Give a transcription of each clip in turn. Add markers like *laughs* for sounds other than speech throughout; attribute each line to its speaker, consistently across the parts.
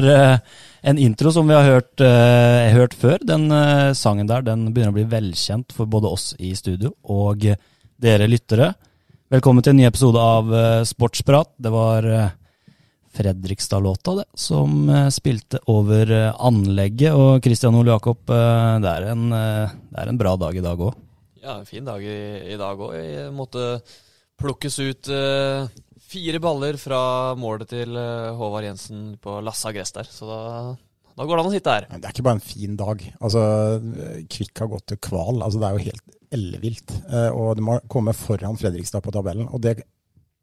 Speaker 1: Var uh, en intro som vi har hørt, uh, hørt før. Den uh, sangen der den begynner å bli velkjent for både oss i studio og dere lyttere. Velkommen til en ny episode av Sportsprat. Det var Fredrikstad-låta det, som spilte over anlegget. Og Christian Ole Jakob, det er, en, det er en bra dag i dag òg.
Speaker 2: Ja, en fin dag i, i dag òg. Jeg måtte plukkes ut Fire baller fra målet til eh, Håvard Jensen på Lassa gress der. Så da, da, går det an å sitte her.
Speaker 3: Det er ikke bare en fin dag. Altså, Kvikk har gått til kval. Altså, det er jo helt ellevilt. Eh, og det må komme foran Fredrikstad på tabellen. Og det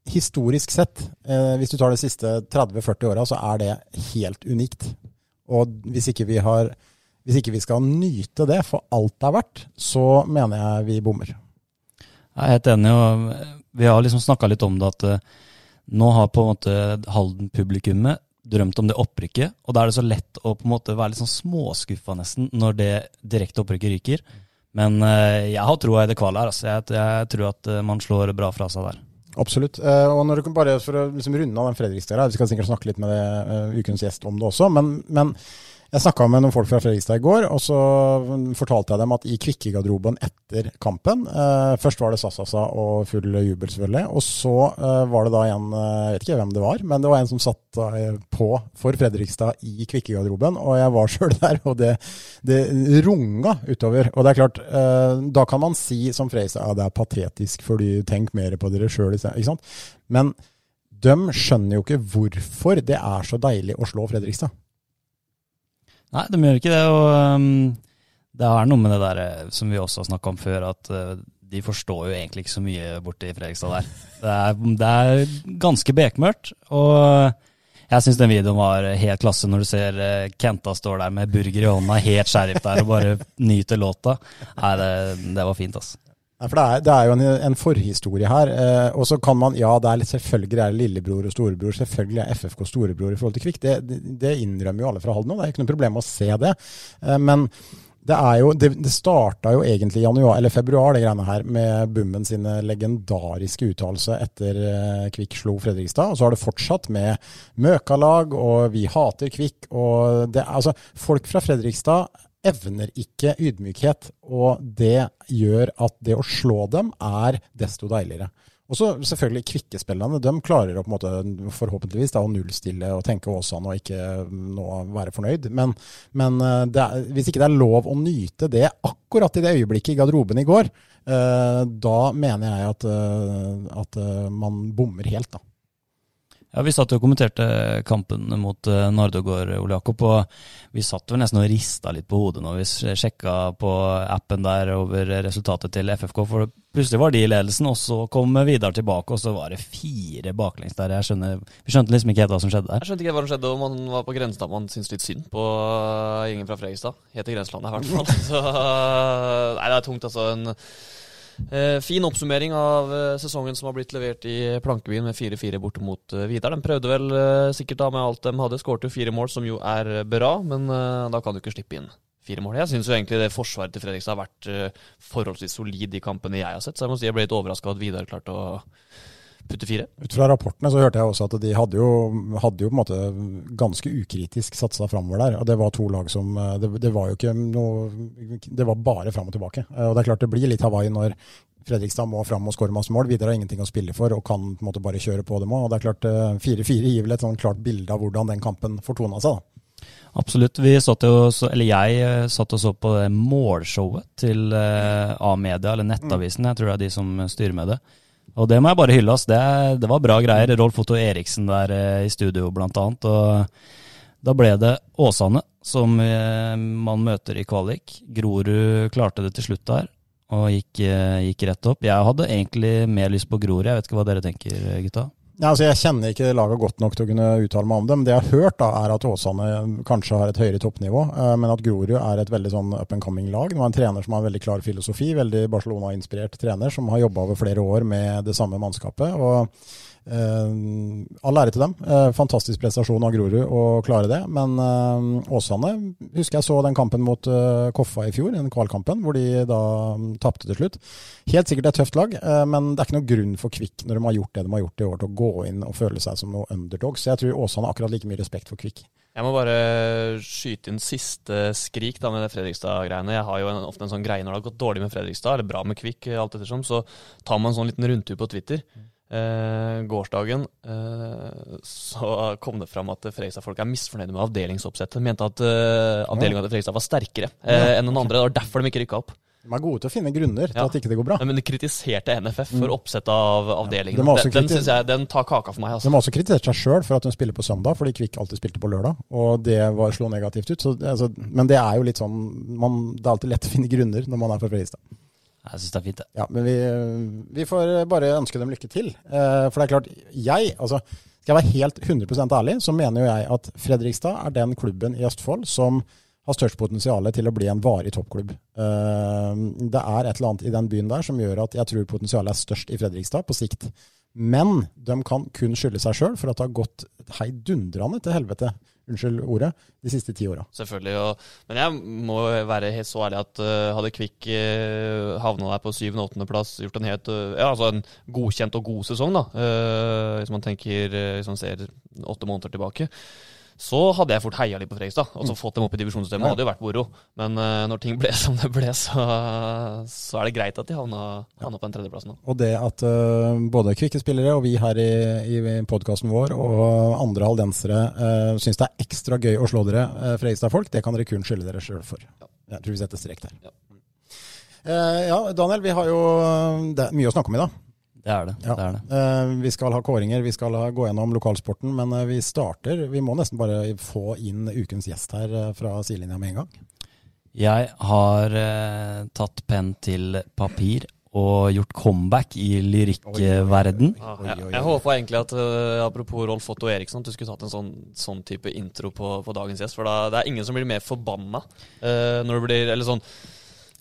Speaker 3: historisk sett, eh, hvis du tar de siste 30-40 åra, så er det helt unikt. Og hvis ikke vi har hvis ikke vi skal nyte det for alt det er verdt, så mener jeg vi bommer.
Speaker 1: Jeg er helt enig, og vi har liksom snakka litt om det at nå har på en måte Halden-publikummet drømt om det opprykket, og da er det så lett å på en måte være litt sånn småskuffa nesten når det direkte opprykket ryker. Men uh, jeg har troa i det kvalet her. Altså. Jeg, jeg, tror at uh, man slår bra fra seg der.
Speaker 3: Absolutt. Uh, og når du kan bare For å liksom runde av den Fredrikstad Vi skal sikkert snakke litt med det, ukens gjest om det også. Men, men jeg snakka med noen folk fra Fredrikstad i går, og så fortalte jeg dem at i Kvikkegarderoben etter kampen eh, Først var det Sasasa og full jubel, selvfølgelig. Og så eh, var det da en eh, Jeg vet ikke hvem det var, men det var en som satt eh, på for Fredrikstad i Kvikkegarderoben. Og jeg var *laughs* sjøl der, og det, det runga utover. Og det er klart, eh, da kan man si som Fredrikstad at det er patetisk fordi tenk mer på dere sjøl. Men de skjønner jo ikke hvorfor det er så deilig å slå Fredrikstad.
Speaker 1: Nei, de gjør ikke det. Og um, det er noe med det der eh, som vi også har snakka om før, at uh, de forstår jo egentlig ikke så mye borte i Fredrikstad der. *laughs* Det er, det er ganske bekmørkt. Og jeg syns den videoen var helt klasse når du ser Kenta står der med burger i hånda, helt sheriff der og bare *laughs* nyter låta. Nei, det, det var fint, altså.
Speaker 3: Ja, for det er, det er, jo en, en forhistorie her. Eh, og så kan man, ja, det er litt, selvfølgelig er det lillebror og storebror. Selvfølgelig er FFK storebror i forhold til Kvikk. Det, det, innrømmer jo alle fra Halden nå. Det er ikke noe problem å se det. Eh, men det er jo, det, det starta jo egentlig i januar, eller februar, det greiene her, med Bummen sine legendariske uttalelser etter eh, Kvikk slo Fredrikstad. Og så har det fortsatt med møkalag og vi hater Kvikk. og det, altså, Folk fra Fredrikstad evner ikke ydmykhet, og det gjør at det å slå dem er desto deiligere. Og så selvfølgelig kvikkespillerne. De klarer å på en måte forhåpentligvis da, å nullstille og tenke Åsan og ikke nå være fornøyd. Men, men eh, er, hvis ikke det er lov å nyte det akkurat i det øyeblikket i garderoben i går, eh, da mener jeg at, eh, at man bommer helt, da.
Speaker 1: Ja, Vi satt jo og kommenterte kampen mot uh, Nardogård, Ole Jakob, og vi satt vel nesten og rista litt på hodet når vi sjekka på appen der over resultatet til FFK. For plutselig var de i ledelsen, og så kom Vidar tilbake, og så var det fire baklengs der. Jeg skjønner, vi skjønte liksom ikke helt hva som skjedde der.
Speaker 2: Jeg skjønte ikke hva som skjedde, og man var på grensa. man syntes litt synd på gjengen fra Fredrikstad. Helt i grenselandet, i hvert fall. *laughs* Så, nei, det er tungt, altså. en Eh, fin oppsummering av eh, sesongen som har blitt levert i Plankebyen med 4-4 borte mot eh, Vidar. De prøvde vel eh, sikkert da med alt de hadde. Skåret jo fire mål, som jo er eh, bra, men eh, da kan du ikke slippe inn fire mål. Jeg syns egentlig det forsvaret til Fredrikstad har vært forholdsvis solid i kampene jeg har sett, så jeg må si jeg ble litt overraska at Vidar klarte å putte fire.
Speaker 3: Ut fra rapportene så hørte jeg også at de hadde jo, hadde jo på en måte ganske ukritisk satsa framover der. og Det var to lag som Det, det var jo ikke noe Det var bare fram og tilbake. Og det er klart det blir litt Hawaii når Fredrikstad må fram og skåre masse mål. Videre har ingenting å spille for og kan på en måte bare kjøre på dem òg. Det er klart 4-4 eh, gir vel et sånn klart bilde av hvordan den kampen fortona seg. da.
Speaker 1: Absolutt. Vi satt jo, eller jeg eh, satt og så på det målshowet til eh, A-media, eller Nettavisen. Jeg tror det er de som styrer med det. Og det må jeg bare hylle. Det, det var bra greier. Rolf Otto Eriksen der eh, i studio, blant annet. Og da ble det Åsane som eh, man møter i kvalik. Grorud klarte det til slutt der og gikk, eh, gikk rett opp. Jeg hadde egentlig mer lyst på Grorud. Jeg vet ikke hva dere tenker, gutta?
Speaker 3: Ja, altså jeg kjenner ikke laget godt nok til å kunne uttale meg om det. Men det jeg har hørt, da, er at Åsane kanskje har et høyere toppnivå. Eh, men at Grorud er et veldig sånn up and coming-lag. Det var en trener som har en veldig klar filosofi. Veldig Barcelona-inspirert trener som har jobba over flere år med det samme mannskapet. og all ære til dem. Uh, fantastisk prestasjon av Grorud å klare det. Men uh, Åsane husker jeg så den kampen mot Koffa i fjor, den kvalkampen, hvor de da um, tapte til slutt. Helt sikkert et tøft lag, men det er ikke noe grunn for Kvikk når de har gjort det de har gjort i år, til å gå inn og føle seg som noe underdog. Så jeg tror Åsane har akkurat like mye respekt for Kvikk.
Speaker 2: Jeg må bare skyte inn siste skrik da med det Fredrikstad-greiene. Jeg har jo en, ofte en sånn greie når det har gått dårlig med Fredrikstad, eller bra med Kvikk, alt ettersom, så tar man en sånn liten rundtur på Twitter. Eh, gårsdagen eh, så kom det fram at Fredrikstad-folk er misfornøyde med avdelingsoppsettet. Mente at eh, avdelinga til Fredrikstad var sterkere eh, enn den andre. Det var derfor de ikke rykka opp.
Speaker 3: De er gode til å finne grunner til
Speaker 2: Ja.
Speaker 3: at ikke det går bra.
Speaker 2: Men de kritiserte NFF for oppsettet av avdelingen.
Speaker 3: Ja,
Speaker 2: den den synes jeg, den tar kaka for meg.
Speaker 3: De
Speaker 2: Altså.
Speaker 3: har også kritisert seg sjøl for at de spiller på søndag, fordi Kvikk alltid spilte på lørdag. Og det var, slo negativt ut. Så, altså, men det er jo litt sånn man, Det er alltid lett å finne grunner når man er fra Fredrikstad.
Speaker 1: Jeg syns det er fint, det.
Speaker 3: Ja, men vi, vi får bare ønske dem lykke til. Eh, for det er klart, jeg altså, Skal jeg være helt 100 ærlig, så mener jo jeg at Fredrikstad er den klubben i Østfold som har størst potensial til å bli en varig toppklubb. Eh, det er et eller annet i den byen der som gjør at jeg tror potensialet er størst i Fredrikstad på sikt. Men de kan kun skylde seg sjøl for at det har gått heidundrende til helvete, unnskyld ordet, de siste ti åra.
Speaker 2: Selvfølgelig. Og, men jeg må være helt så ærlig at uh, hadde Kvikk uh, havna der på syvende- og åttendeplass, gjort en helt uh, Ja, altså en godkjent og god sesong, da, uh, hvis man tenker Hvis man ser åtte måneder tilbake, så hadde jeg fort heia litt på Fredrikstad. Og så fått dem opp i divisjonssystemet.
Speaker 3: Ja.
Speaker 2: hadde jo vært moro. Men uh, når ting ble som det ble, så, så er det greit at de havna, havna på den tredjeplassen. Da.
Speaker 3: Og det at uh, både kvikke spillere og vi her i, i podkasten vår og andre haldensere uh, syns det er ekstra gøy å slå dere uh, Fredrikstad-folk, det kan dere kun skylde dere sjøl for. Jeg tror vi setter strek der.
Speaker 2: Ja.
Speaker 3: Eh, ja, Daniel, vi har jo det mye å snakke om i dag.
Speaker 1: Det er det.
Speaker 3: Ja.
Speaker 1: det, er det.
Speaker 3: Eh, vi skal ha kåringer, vi skal gå gjennom lokalsporten, men eh, vi starter Vi må nesten bare få inn ukens gjest her eh, fra sidelinja med en gang.
Speaker 1: Jeg har tatt penn til papir og gjort comeback i lyrikkverden.
Speaker 2: Ja, jeg, jeg håpa egentlig at uh, apropos Rolf Otto Eriksson, at du skulle tatt en sånn, sånn type intro på, på dagens gjest. For da, det er ingen som blir mer forbanna uh, når det blir Eller sånn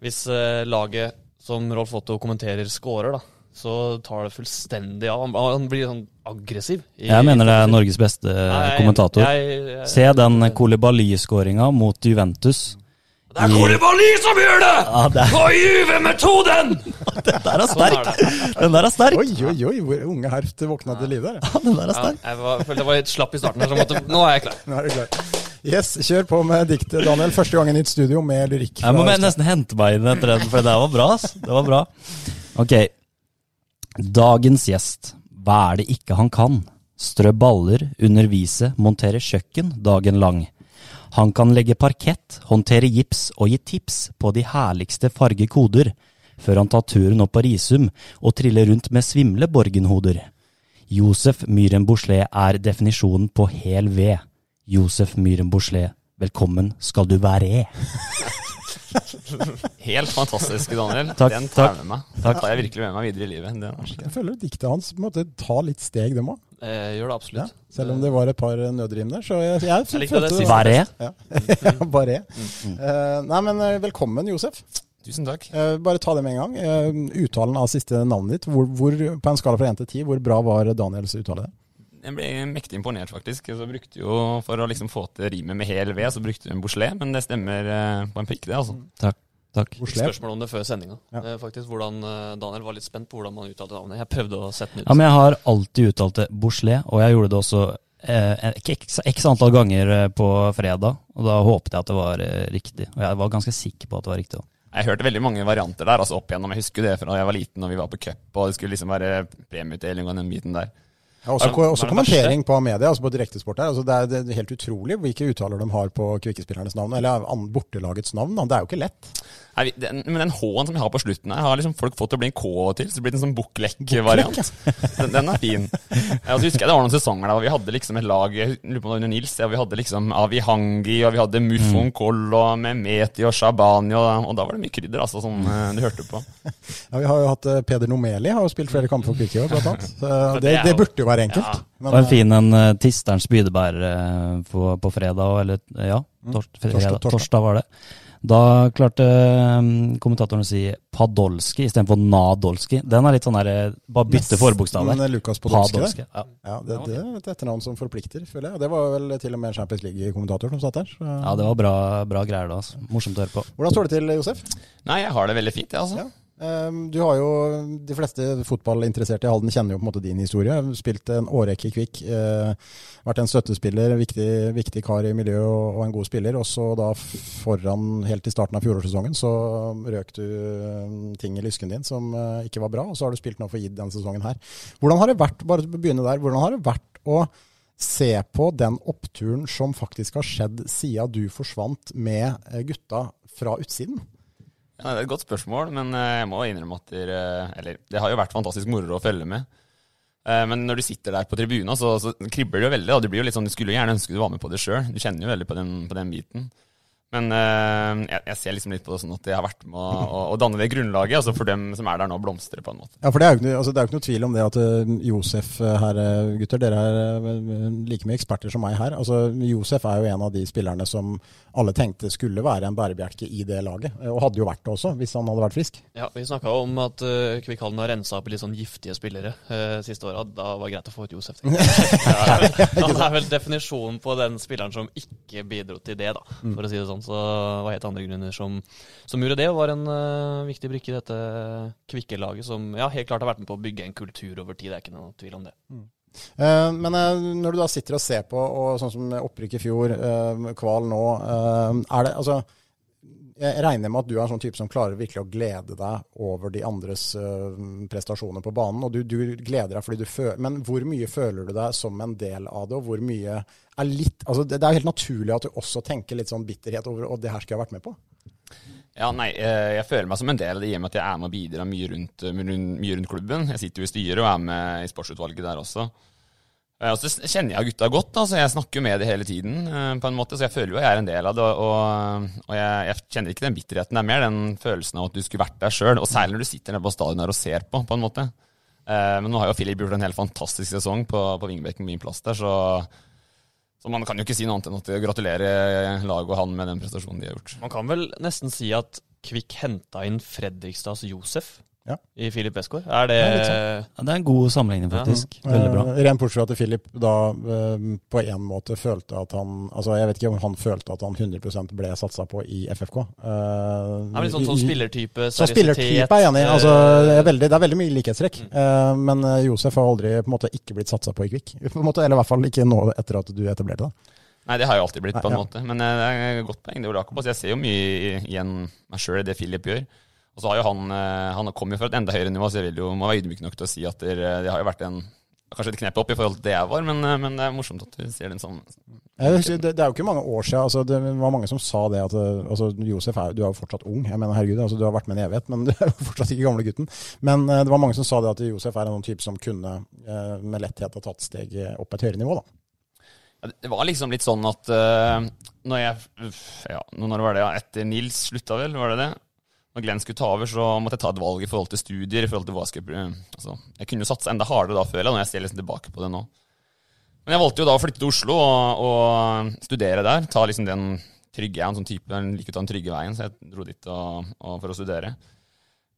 Speaker 2: Hvis uh, laget som Rolf Otto kommenterer, scorer, da, så tar det fullstendig av. Han, han blir sånn aggressiv. i-
Speaker 1: Jeg mener det er Norges beste
Speaker 2: Nei,
Speaker 1: kommentator.
Speaker 2: jeg- jeg-
Speaker 1: Se den Kolibali-skåringa mot Juventus.
Speaker 2: Det er Kolibali som gjør det!
Speaker 1: Ja, det er,
Speaker 2: På Juve-metoden! *laughs*
Speaker 1: den der er
Speaker 2: Sånn er
Speaker 1: sterk! *laughs* Den der er sterk!
Speaker 3: Oi, oi, oi, hvor unge Herft våkna til live der.
Speaker 1: Ja, den der er
Speaker 2: Ja, jeg følte jeg var litt slapp i starten, her, så måtte, nå er jeg klar.
Speaker 3: Nå er du klar. Yes, kjør på med diktet, Daniel. Første gangen i et studio med lyrikk.
Speaker 1: Jeg må nesten hente meg inn etter den, for det der var bra. ass. Det var bra. Ok. Dagens gjest. Hva er det ikke han kan? Strø baller, undervise, montere kjøkken dagen lang. Han kan legge parkett, håndtere gips og gi tips på de herligste fargekoder, før han tar turen opp på Risum og triller rundt med svimle borgenhoder. Josef Myhren Bouchelet er definisjonen på hel ved. Josef Myhren Bouchelet, velkommen skal du være. *laughs*
Speaker 4: Helt fantastisk, Daniel.
Speaker 1: Takk,
Speaker 4: Den tar
Speaker 1: takk.
Speaker 4: jeg med meg.
Speaker 1: Takk.
Speaker 4: Den tar jeg virkelig med meg videre i livet.
Speaker 3: Jeg føler diktet hans på en måte tar litt steg, dem òg.
Speaker 2: Eh, gjør det absolutt.
Speaker 3: Selv om det var et par nødrim der. Så jeg, jeg,
Speaker 2: Jeg likte det siste.
Speaker 1: Være?
Speaker 3: Ja, *laughs* ja bare. uh, nei, men eh, velkommen, Josef.
Speaker 4: Tusen takk.
Speaker 3: Uh, bare ta det med en gang. Uh, uttalen av siste navnet ditt. Hvor, hvor, på en skala fra 1 til 10, hvor bra var Daniels uttale?
Speaker 4: Jeg ble mektig imponert, faktisk. Så brukte jo, For å liksom få til rimet med hel ved, så brukte du en Bouchelet, men det stemmer eh, på en prikk, det, altså.
Speaker 1: Takk.
Speaker 3: Takk.
Speaker 2: Spørsmål om det før sendinga.
Speaker 3: Ja.
Speaker 2: Eh, faktisk, hvordan eh, Daniel var litt spent på hvordan man uttalte navnet. Jeg prøvde å sette den ut.
Speaker 1: Ja, men jeg har alltid uttalt det Bouchelet, og jeg gjorde det også eh, x, x antall ganger på fredag. Og da håpet jeg at det var eh, riktig. Og jeg var ganske sikker på at det var riktig. også.
Speaker 4: Jeg hørte veldig mange varianter der, altså opp igjennom. Jeg husker det fra da jeg var liten og vi var på cup, og det skulle liksom være premieutdeling og den biten der.
Speaker 3: Ja, også,
Speaker 2: er-
Speaker 3: også
Speaker 2: er
Speaker 3: kommentering på media, altså på direktesport her. Altså det, er, det er helt utrolig hvilke uttaler de har på kvikkespillernes navn, eller bortelagets navn. Da. Det er jo ikke lett.
Speaker 4: Nei, den, men den H-en som vi har på slutten her, har liksom folk fått til å bli en K til. Så det blir en sånn Bukklækk-variant. *laughs* Den, den er fin. Jeg så husker jeg det var noen sesonger hvor vi hadde liksom et lag Jeg lurer på under Nils. Ja, vi hadde liksom Avihangi, og vi hadde Muffon Koll og Mehmeti og Shabani, og, og da var det mye krydder, altså, som eh, du hørte på. *laughs*
Speaker 3: Ja, vi har jo hatt eh, Peder Nomeli, har jo spilt flere kamper for Kvikk i år, blant annet. *laughs*
Speaker 2: Det
Speaker 3: det, burde jo være enkelt.
Speaker 2: Ja.
Speaker 3: Men,
Speaker 1: var en
Speaker 3: eh,
Speaker 1: fin en uh, Tisterens bydebær uh, på, på fredag, eller eh, ja, tors, fredag,
Speaker 3: Torsdag, torsdag.
Speaker 1: torsdag var det. Da klarte eh, kommentatoren å si Padolski istedenfor Nadolski. Den er litt sånn der eh, Bare bytte
Speaker 3: nesten
Speaker 1: forbokstaver.
Speaker 3: Lukas Podolski.
Speaker 1: Padolski. Ja.
Speaker 3: Ja, det, det er et etternavn som forplikter, føler jeg. Og Det var vel til og med Champions League-kommentator som satt der. Så.
Speaker 1: ja, det var bra, bra greier da. Altså. Morsomt å høre på.
Speaker 3: Hvordan står det til, Josef?
Speaker 4: Nei, jeg har det veldig fint, jeg, altså.
Speaker 3: Ja. Um, du har jo, De fleste fotballinteresserte i Halden kjenner jo på en måte din historie. Spilt en årrekke i Kvikk. Uh, vært en støttespiller, viktig, viktig kar i miljøet og, en god spiller. Og så da foran, helt i starten av fjorårssesongen, så røk du um, ting i lysken din som uh, ikke var bra. Og så har du spilt nå for Id denne sesongen her. Hvordan har det vært bare å begynne der, hvordan har det vært å se på den oppturen som faktisk har skjedd siden du forsvant med uh, gutta fra utsiden?
Speaker 4: Ja, det er et godt spørsmål, men eh, jeg må innrømme at det, eller, det har jo vært fantastisk moro å følge med. Eh, men når du sitter der på tribuna, så, så kribler det jo veldig. Og det blir jo litt sånn, Du skulle jo gjerne ønske du var med på det sjøl. Du kjenner jo veldig på den, på den biten. Men uh, jeg, jeg, ser liksom litt på det sånn at jeg har vært med å, å, å danne det grunnlaget altså for dem som er der nå, blomstre på en måte.
Speaker 3: Ja, for Det er jo ikke, altså, ikke noe tvil om det at uh, Josef uh, her, gutter, dere er like mye eksperter som meg her. Altså, Josef er jo en av de spillerne som alle tenkte skulle være en bærebjelke i det laget. Og hadde jo vært det også, hvis han hadde vært frisk.
Speaker 2: Ja, Vi snakka om at uh, Kvikkhallen har rensa opp i litt sånn giftige spillere uh, siste åra. Da var det greit å få ut Josef. *laughs* *laughs* Han er vel definisjonen på den spilleren som ikke bidro til det, da, for å si det sånn. Så det var helt andre grunner som, som gjorde det, og var en uh, viktig brikke i dette Kvikke-laget, som ja, helt klart har vært med på å bygge en kultur over tid. Det er ikke noe tvil om det. Mm.
Speaker 3: Uh, men uh, når du da sitter og ser på, og sånn som opprykk i fjor, Kval nå, er det altså jeg regner med at du er en sånn type som klarer virkelig å glede deg over de andres prestasjoner på banen. og du, du, gleder deg fordi du føler Men hvor mye føler du deg som en del av det, og hvor mye er litt altså Det, det er helt naturlig at du også tenker litt sånn bitterhet over og det her skal jeg vært med på?
Speaker 4: Ja, nei, Jeg føler meg som en del av det i og med at jeg er med og bidrar mye rundt, mye rundt klubben. Jeg sitter jo i styret og er med i sportsutvalget der også. Og så kjenner jeg gutta godt. altså Jeg snakker jo med dem hele tiden, eh, på en måte, så jeg føler jo jeg er en del av det. Og, og jeg, jeg, kjenner ikke den bitterheten. Det er mer den følelsen av at du skulle vært der sjøl. Og særlig når du sitter nede på stadion her og ser på, på en måte. Eh, men nå har jo Filip gjort en helt fantastisk sesong på, på Vingebekk med min plass der, så, så man kan jo ikke si noe annet enn at gratulerer laget og han med den prestasjonen de har gjort.
Speaker 2: Man kan vel nesten si at Kvikk henta inn Fredrikstads Josef ja. i Filip Eskår. Er det
Speaker 1: ja, ja, Det er en god sammenligning, faktisk. Ja. Veldig bra.
Speaker 3: Uh, Ren bortsett fra at Filip da på en måte følte at han Altså, jeg vet ikke om han følte at han 100% ble satsa på i FFK. Uh,
Speaker 2: er litt sånn, sånn spillertype,
Speaker 3: seriøsitet Spillertype er jeg enig i. Altså, det, er veldig, det er veldig mye likhetstrekk. Mm. men Josef har aldri på en måte ikke blitt satsa på i Kvikk. *laughs* Eller i hvert fall ikke nå etter at du etablerte det.
Speaker 4: Nei, det har jo alltid blitt, på en Nei, måte. Men det er godt poeng, det Ole Jakob. Altså, jeg ser jo mye igjen meg sjøl i det Filip gjør. Og så har jo han eh, Han kom jo fra et enda høyere nivå, så jeg vil jo må være ydmyk nok til å si at det, det har jo vært en Kanskje et knep opp i forhold til det jeg var, men, eh, men det er morsomt at du ser den sammen.
Speaker 3: Det, det, er jo ikke mange år siden. Altså, det var mange som sa det at eh, altså, Josef er, du er jo fortsatt ung. Jeg mener, herregud, altså, Du har vært med en evighet, men *laughs* du er jo fortsatt ikke gamle gutten. Men det var mange som sa det at Josef er en type som kunne med letthet ha tatt steg opp et høyere nivå. da.
Speaker 4: Det var liksom litt sånn at uh, når jeg Ja, når var det? Ja, etter Nils slutta vel, var det det? Når Glenn skulle ta over, så måtte jeg ta et valg i forhold til studier. i forhold til hva Jeg skulle, altså, jeg kunne jo satse enda hardere da, føler jeg, når jeg ser liksom tilbake på det nå. Men jeg valgte jo da å flytte til Oslo og, og studere der. Ta liksom den trygge, jeg en sånn type, jeg liker å ta den trygge veien, så jeg dro dit og, og for å studere.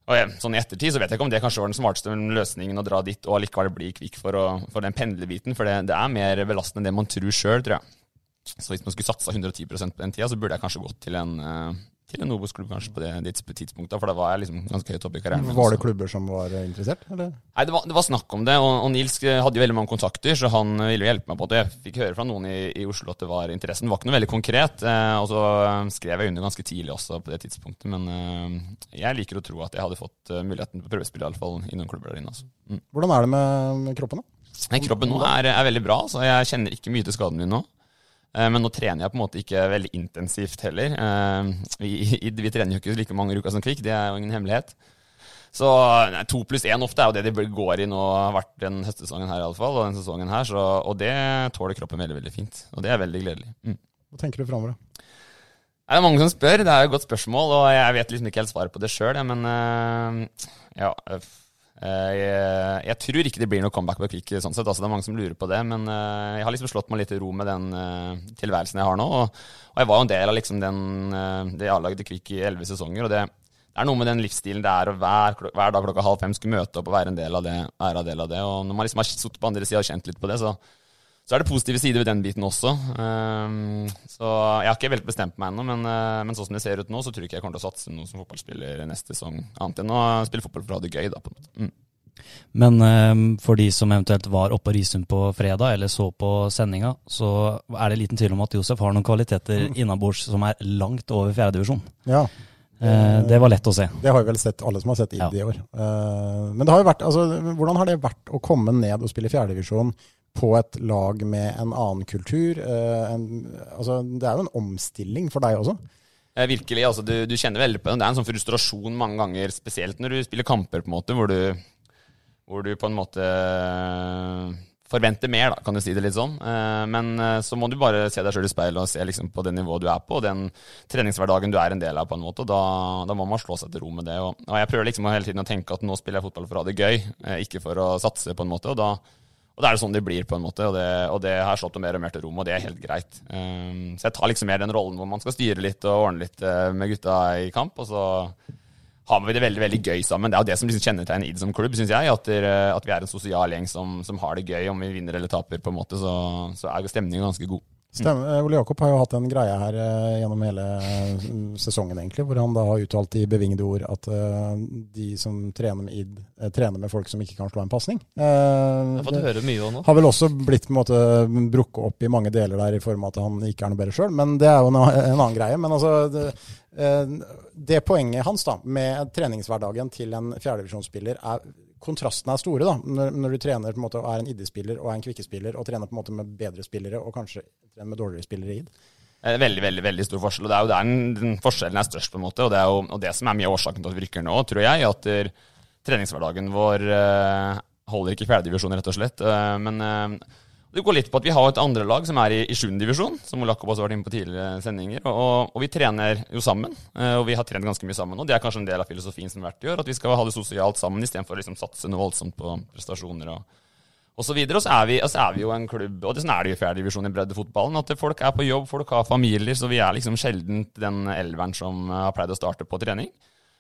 Speaker 4: Og jeg, sånn I ettertid så vet jeg ikke om det kanskje var den smarteste løsningen å dra dit og allikevel bli kvikk for, å, for den pendlerbiten, for det, det, er mer belastende enn det man tror sjøl, tror jeg. Så hvis man skulle satsa 110% på den tida, så burde jeg kanskje gått til en uh, til en Obos-klubb kanskje på det, tidspunktet, for da var jeg liksom ganske høyt oppe i karrieren.
Speaker 3: Var det klubber som var interessert? Eller?
Speaker 4: Nei, det var, det var, snakk om det, og, og, Nils hadde jo veldig mange kontakter, så han ville jo hjelpe meg på det. Jeg fikk høre fra noen i, i Oslo at det var interessen. Det var ikke noe veldig konkret, eh, og så eh, skrev jeg under ganske tidlig også på det tidspunktet. Men eh, jeg liker å tro at jeg hadde fått muligheten på prøvespill i alle fall i noen klubber der inne. Altså. Mm.
Speaker 3: Hvordan er det med, med kroppen, da?
Speaker 4: Nei, kroppen nå er, er veldig bra, så jeg kjenner ikke mye til skaden min nå. Eh, men nå trener jeg på en måte ikke veldig intensivt heller. Eh, vi, vi trener jo ikke like mange uker som Kvikk, det er jo ingen hemmelighet. Så nei, to pluss én ofte er jo det de går i nå, har vært den høstsesongen her iallfall, og den sesongen her, så, og det tåler kroppen veldig veldig fint. Og det er veldig gledelig. Mm.
Speaker 3: Hva tenker du framover, da?
Speaker 4: Det er mange som spør, det er jo et godt spørsmål, og jeg vet liksom ikke helt svaret på det sjøl, men uh, ja Eh, jeg, jeg, tror ikke det blir noe comeback på Kvikk. sånn sett, altså Det er mange som lurer på det. Men uh, jeg har liksom slått meg litt i ro med den uh, tilværelsen jeg har nå. Og, og, jeg var jo en del av liksom den, det A-laget til Kvikk i elleve sesonger. og det, det, er noe med den livsstilen det er å hver, hver, dag klokka halv fem skulle møte opp og være en del av det. Være en del av det. Og når man liksom har sittet på andre sida og kjent litt på det, så, så er det positive sider ved den biten også. Um, så jeg har ikke helt bestemt meg ennå, men, uh, men, sånn som det ser ut nå, så tror jeg ikke jeg kommer til å satse noe som fotballspiller neste sesong, annet enn å spille fotball for å ha det gøy, da, på en måte. Mm.
Speaker 1: Men um, for de som eventuelt var oppe på Risund på fredag, eller så på sendinga, så er det liten tvil om at Josef har noen kvaliteter mm. innabords som er langt over fjerdedivisjon.
Speaker 3: Ja.
Speaker 1: Uh, det var lett å se.
Speaker 3: Det har vi vel sett, alle som har sett ID ja. i år. Uh, men det har jo vært, altså, hvordan har det vært å komme ned og spille fjerdedivisjon? På et lag med en annen kultur. Eh, en, altså, det er jo en omstilling for deg også?
Speaker 4: Eh, virkelig. altså du, du, kjenner veldig på det. Det er en sånn frustrasjon mange ganger, spesielt når du spiller kamper, på en måte, hvor du, hvor du på en måte eh, forventer mer, da, kan du si det litt sånn. Men så må du bare se deg sjøl i speilet og se liksom på det nivået du er på, og den treningshverdagen du er en del av, på en måte. og Da, da må man slå seg til ro med det. Og, og jeg prøver liksom hele tiden å tenke at nå spiller jeg fotball for å ha det gøy, ikke for å satse, på en måte. og da og det er sånn det blir, på en måte, og det, og det har slått mer og mer til rom, og det er helt greit. Um, så jeg tar liksom mer den rollen hvor man skal styre litt og ordne litt uh, med gutta i kamp, og så har vi det veldig veldig gøy sammen. Det er jo det som liksom kjennetegner ID som klubb, syns jeg. At, der, at, vi er en sosial gjeng som, som, har det gøy. Om vi vinner eller taper, på en måte, så, så er stemningen ganske god.
Speaker 3: Stemmer. Eh, Ole Jakob har jo hatt en greie her eh, gjennom hele mm, sesongen, egentlig, hvor han da har uttalt i bevingede ord at uh, de som trener med id, uh, trener med folk som ikke kan slå en pasning.
Speaker 2: Uh. Har
Speaker 3: vel også blitt på en måte brukket opp i mange deler der i form av at han ikke er noe bedre sjøl, men det er jo en, en annen greie. Men altså det, det poenget hans da, med treningshverdagen til en fjerdedivisjonsspiller er kontrastene er store da, når, når du trener på en måte, og er en ID-spiller og er en Kvikke-spiller, og trener på en måte med bedre spillere og kanskje trener med dårligere spillere i ID.
Speaker 4: Veldig veldig, veldig stor forskjell. og Det er jo der den, forskjellen er størst. på en måte, og Det er jo og det som er mye av årsaken til at vi rykker nå, tror jeg. At der, treningshverdagen vår uh, holder ikke fjerdedivisjon, rett og slett. Uh, men uh, det går litt på at vi har et andre lag som er i, i 7. divisjon, som Olakob også har vært inne på tidligere sendinger. Og, og, vi trener jo sammen, eh, og vi har trent ganske mye sammen. Og det er kanskje en del av filosofien som vært gjør, at vi skal ha det sosialt sammen istedenfor å liksom satse noe voldsomt på prestasjoner og, og så videre. Og så er, vi, så er vi jo en klubb, og det sånn er det jo i 4. divisjon i breddefotballen, at folk er på jobb, folk har familier, så vi er liksom sjelden den elveren som har pleid å starte på trening.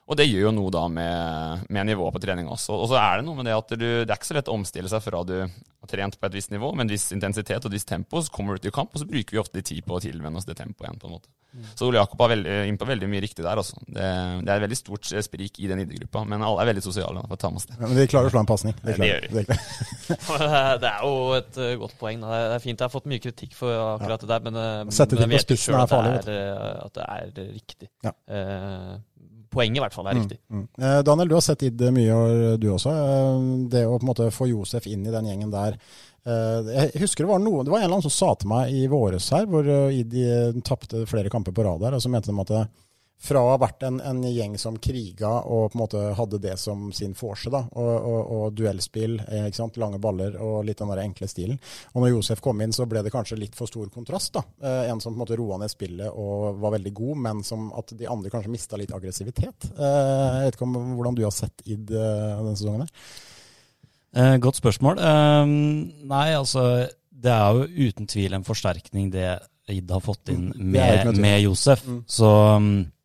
Speaker 4: Og det gjør jo noe da med, med nivået på trening også. Og så er det noe med det at du, det er ikke så lett å omstille seg fra du har trent på et visst nivå med en viss intensitet og et visst tempo, så kommer du ut i kamp, og så bruker vi ofte litt tid på å tilvenne oss det tempoet igjen. på en måte. Mm. Så Ole Jakob er veldig, inn på veldig mye riktig der. altså. Det, det er et veldig stort sprik i den idrettsgruppa, men alle er veldig sosiale. for å ta med oss det.
Speaker 3: Ja, men de klarer å slå en pasning.
Speaker 2: Det,
Speaker 3: det,
Speaker 2: gjør de. *laughs* det er jo et uh, godt poeng. Da. Det er fint. Jeg har fått mye kritikk for akkurat det der, men, men
Speaker 3: Sette vet jo er.
Speaker 2: At det er, at det er riktig. Ja. Uh, poenget i hvert fall er mm, riktig. Mm,
Speaker 3: mm. Eh, Daniel, du har sett ID mye, og du også. Eh, det å på en måte få Josef inn i den gjengen der. Eh, jeg husker det var noe, det var en eller annen som sa til meg i våres her, hvor ID tapte flere kamper på rad der, og så mente de at fra å ha vært en, en, gjeng som kriga og på en måte hadde det som sin forse, da, og, og, og duellspill, eh, ikke sant? lange baller og litt den der enkle stilen. Og når Josef kom inn, så ble det kanskje litt for stor kontrast. da. Eh, en som på en måte roa ned spillet og var veldig god, men som at de andre kanskje mista litt aggressivitet. Eh, jeg vet ikke om hvordan du har sett Id denne sesongen her?
Speaker 1: Godt spørsmål. Eh, nei, altså det er jo uten tvil en forsterkning det Id har fått inn mm, med, med Josef. Mm. Så um, ja,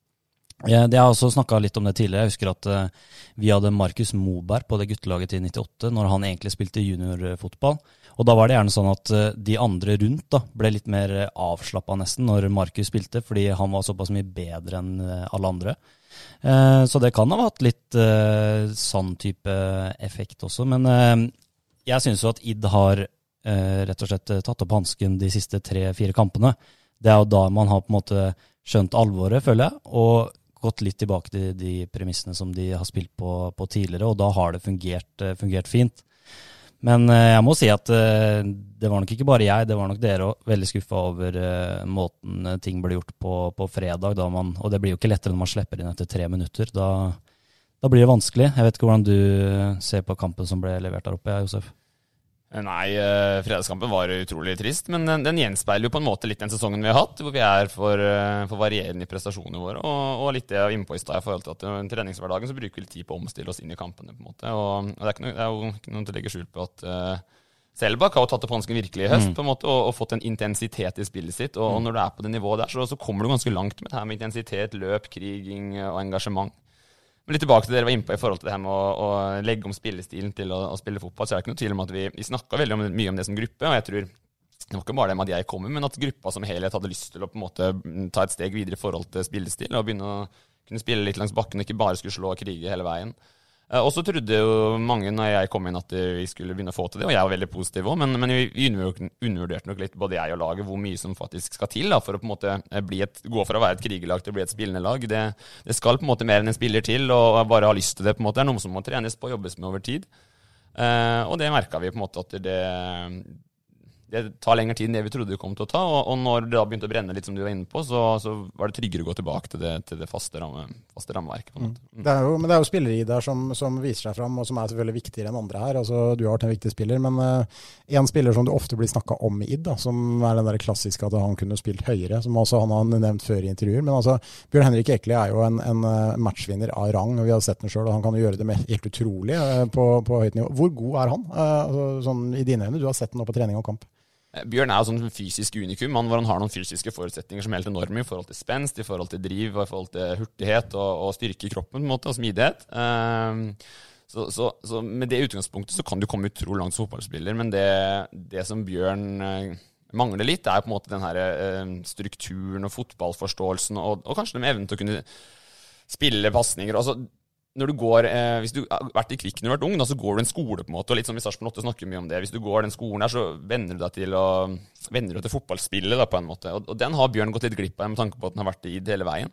Speaker 1: jeg har også snakka litt om det tidligere. Jeg husker at uh, vi hadde Markus Moberg på det guttelaget til 98, når han egentlig spilte juniorfotball. Og da var det gjerne sånn at uh, de andre rundt da, ble litt mer avslappa nesten når Markus spilte, fordi han var såpass mye bedre enn alle andre. Så det kan ha hatt litt sånn type effekt også. Men jeg syns jo at Id har rett og slett tatt opp hansken de siste tre-fire kampene. Det er jo da man har på en måte skjønt alvoret, føler jeg. og gått litt tilbake til de premissene som de har spilt på, på tidligere, og da har det fungert, eh, fungert fint. Men eh, jeg må si at eh, det var nok ikke bare jeg, det var nok dere òg veldig skuffa over måten ting ble gjort på, på fredag. Man, og det blir jo ikke lettere når man slipper inn etter tre minutter. Da, da blir det vanskelig. Jeg vet ikke hvordan du ser på kampen som ble levert der oppe, Josef?
Speaker 4: Nei, uh, fredagskampen var utrolig trist. Men den, den, gjenspeiler jo på en måte litt den sesongen vi har hatt, hvor vi er for, uh, for varierende i prestasjonene våre. Og, og litt det jeg var inne på i stad i forhold til at i treningshverdagen så bruker vi litt tid på å omstille oss inn i kampene. på en måte. Og, og det, er noe, det, er jo ikke noe til å legge skjul på at uh, Selbakk har tatt opp hansken virkelig i høst mm. på en måte, og, og, fått en intensitet i spillet sitt. Og, mm. og når du er på det nivået der, så, så kommer du ganske langt med det her med intensitet, løp, kriging og engasjement. Men litt tilbake til det dere var inne på i forhold til det her med å, å legge om spillestilen til å, å, spille fotball. så er det ikke noe tvil om at Vi, vi snakka veldig om, mye om det som gruppe. og jeg tror det var ikke bare det med at jeg kommer, men at gruppa som helhet hadde lyst til å på en måte mm, ta et steg videre i forhold til spillestil og begynne å kunne spille litt langs bakken og ikke bare skulle slå og krige hele veien. Eh, og så trodde jo mange når jeg kom inn at vi skulle begynne å få til det, og jeg var veldig positiv òg, men, men, vi undervurderte nok litt både jeg og laget hvor mye som faktisk skal til da, for å på en måte eh, et, gå fra å være et krigerlag til å bli et spillende lag. Det, det, skal på en måte mer enn en spiller til, og bare ha lyst til det. på en måte. Det er noe som må trenes på og jobbes med over tid. Uh, og det merka vi på en måte at det, det tar lengre tid enn det vi trodde det kom til å ta. Og, og når det da begynte å brenne litt, som du var inne på, så, så var det tryggere å gå tilbake til det, til det faste, ramme, faste, rammeverket. Mm.
Speaker 3: Mm. Det jo, men det er jo spillere i der som, som, viser seg fram, og som er selvfølgelig viktigere enn andre her. Altså, du har vært en viktig spiller, men uh, en spiller som det ofte blir snakka om i ID, da, som er den der klassiske at han kunne spilt høyere, som også han har nevnt før i intervjuer. Men altså, Bjørn Henrik Ekeli er jo en, en eh, matchvinner av rang, og vi har sett den sjøl. Han kan jo gjøre det helt utrolig uh, på, på, høyt nivå. Hvor god er han, uh, altså, sånn i dine øyne? Du har sett den nå på trening og kamp.
Speaker 4: Eh, Bjørn er jo sånn fysisk unikum, han, hvor han har noen fysiske forutsetninger som er helt enorme i forhold til spenst, i forhold til driv, i forhold til hurtighet og, og styrke i kroppen på en måte, og smidighet. Um, så, så, så, med det utgangspunktet så kan du komme utrolig langt som fotballspiller, men det, det som Bjørn uh, mangler litt, er på en måte den her uh, strukturen og fotballforståelsen, og, og kanskje den evnen til å kunne spille pasninger. Altså, når du går, eh, Hvis du har vært i Kvikk når du har vært ung, da, så går du en skole. på en måte, og litt som i Sarpsborg 8 snakker mye om det. Hvis du går den skolen der, så venner du deg til å, du til fotballspillet. da, på en måte, og, og, Den har Bjørn gått litt glipp av med tanke på at den har vært i det hele veien.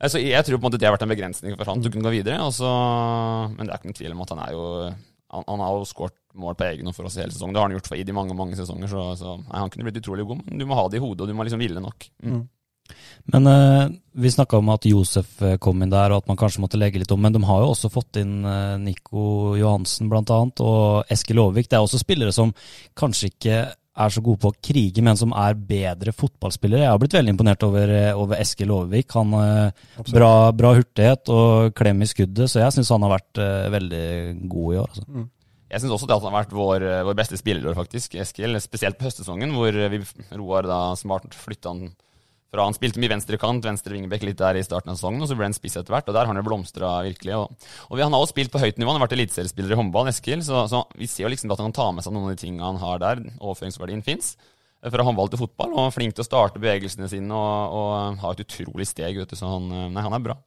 Speaker 4: Eh, så Jeg tror på en måte det har vært en begrensning for han til å kunne gå videre. Så, men det er ikke noen tvil om at han er jo han, han har jo skåret mål på egen for oss i hele sesongen. Det har han gjort for Id i mange mange sesonger. Så, så nei, han kunne blitt utrolig god, men du må ha det i hodet, og du må liksom ville nok. Mm.
Speaker 1: Men uh, vi snakka om at Josef eh, kom inn der, og at man kanskje måtte legge litt om. Men de har jo også fått inn uh, Nico Johansen bl.a. og Eskil Aavik. Det er også spillere som kanskje ikke er så gode på å krige, men som er bedre fotballspillere. Jeg har blitt veldig imponert over, over Eskil Aavik. Han uh, bra, bra, hurtighet og klem i skuddet, så jeg syns han har vært veldig god i år. Altså. Mm.
Speaker 4: Jeg syns også det at han har vært vår, vår beste spiller faktisk, Eskil. Spesielt på høstsesongen, hvor vi Roar da smart flytta han fra Han spilte mye venstrekant, venstre vingebekk litt der i starten av sesongen, og så ble han spiss etter hvert. og Der har han jo blomstra virkelig. Og, og, Han har også spilt på høyt nivå, han har vært eliteseriespiller i håndball, Eskil. Så, så, vi ser jo liksom at han kan ta med seg noen av de tingene han har der. Overføringsverdien fins. Fra håndball til fotball, og flink til å starte bevegelsene sine og, og har et utrolig steg. vet du, Så han, nei, han er bra.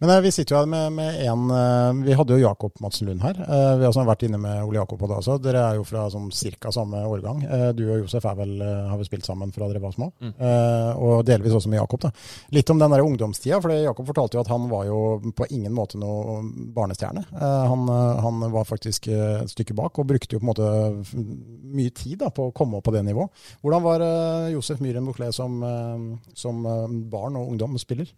Speaker 3: Men eh, vi sitter jo her med, med en eh, Vi hadde jo Jakob Madsen Lund her. Eh, vi har vært inne med Ole Jakob på det også. Dere er jo fra sånn ca. samme årgang. Du og Josef vel, har vel spilt sammen fra dere var små. Mm. Og delvis også med Jakob. da. Litt om den der ungdomstida. for Jakob fortalte jo at han var jo på ingen måte noe barnestjerne. Han, han var faktisk et stykke bak og brukte jo på en måte mye tid da, på å komme opp på det nivået. Hvordan var Josef Myhren Bouclet som, som barn og ungdomsspiller?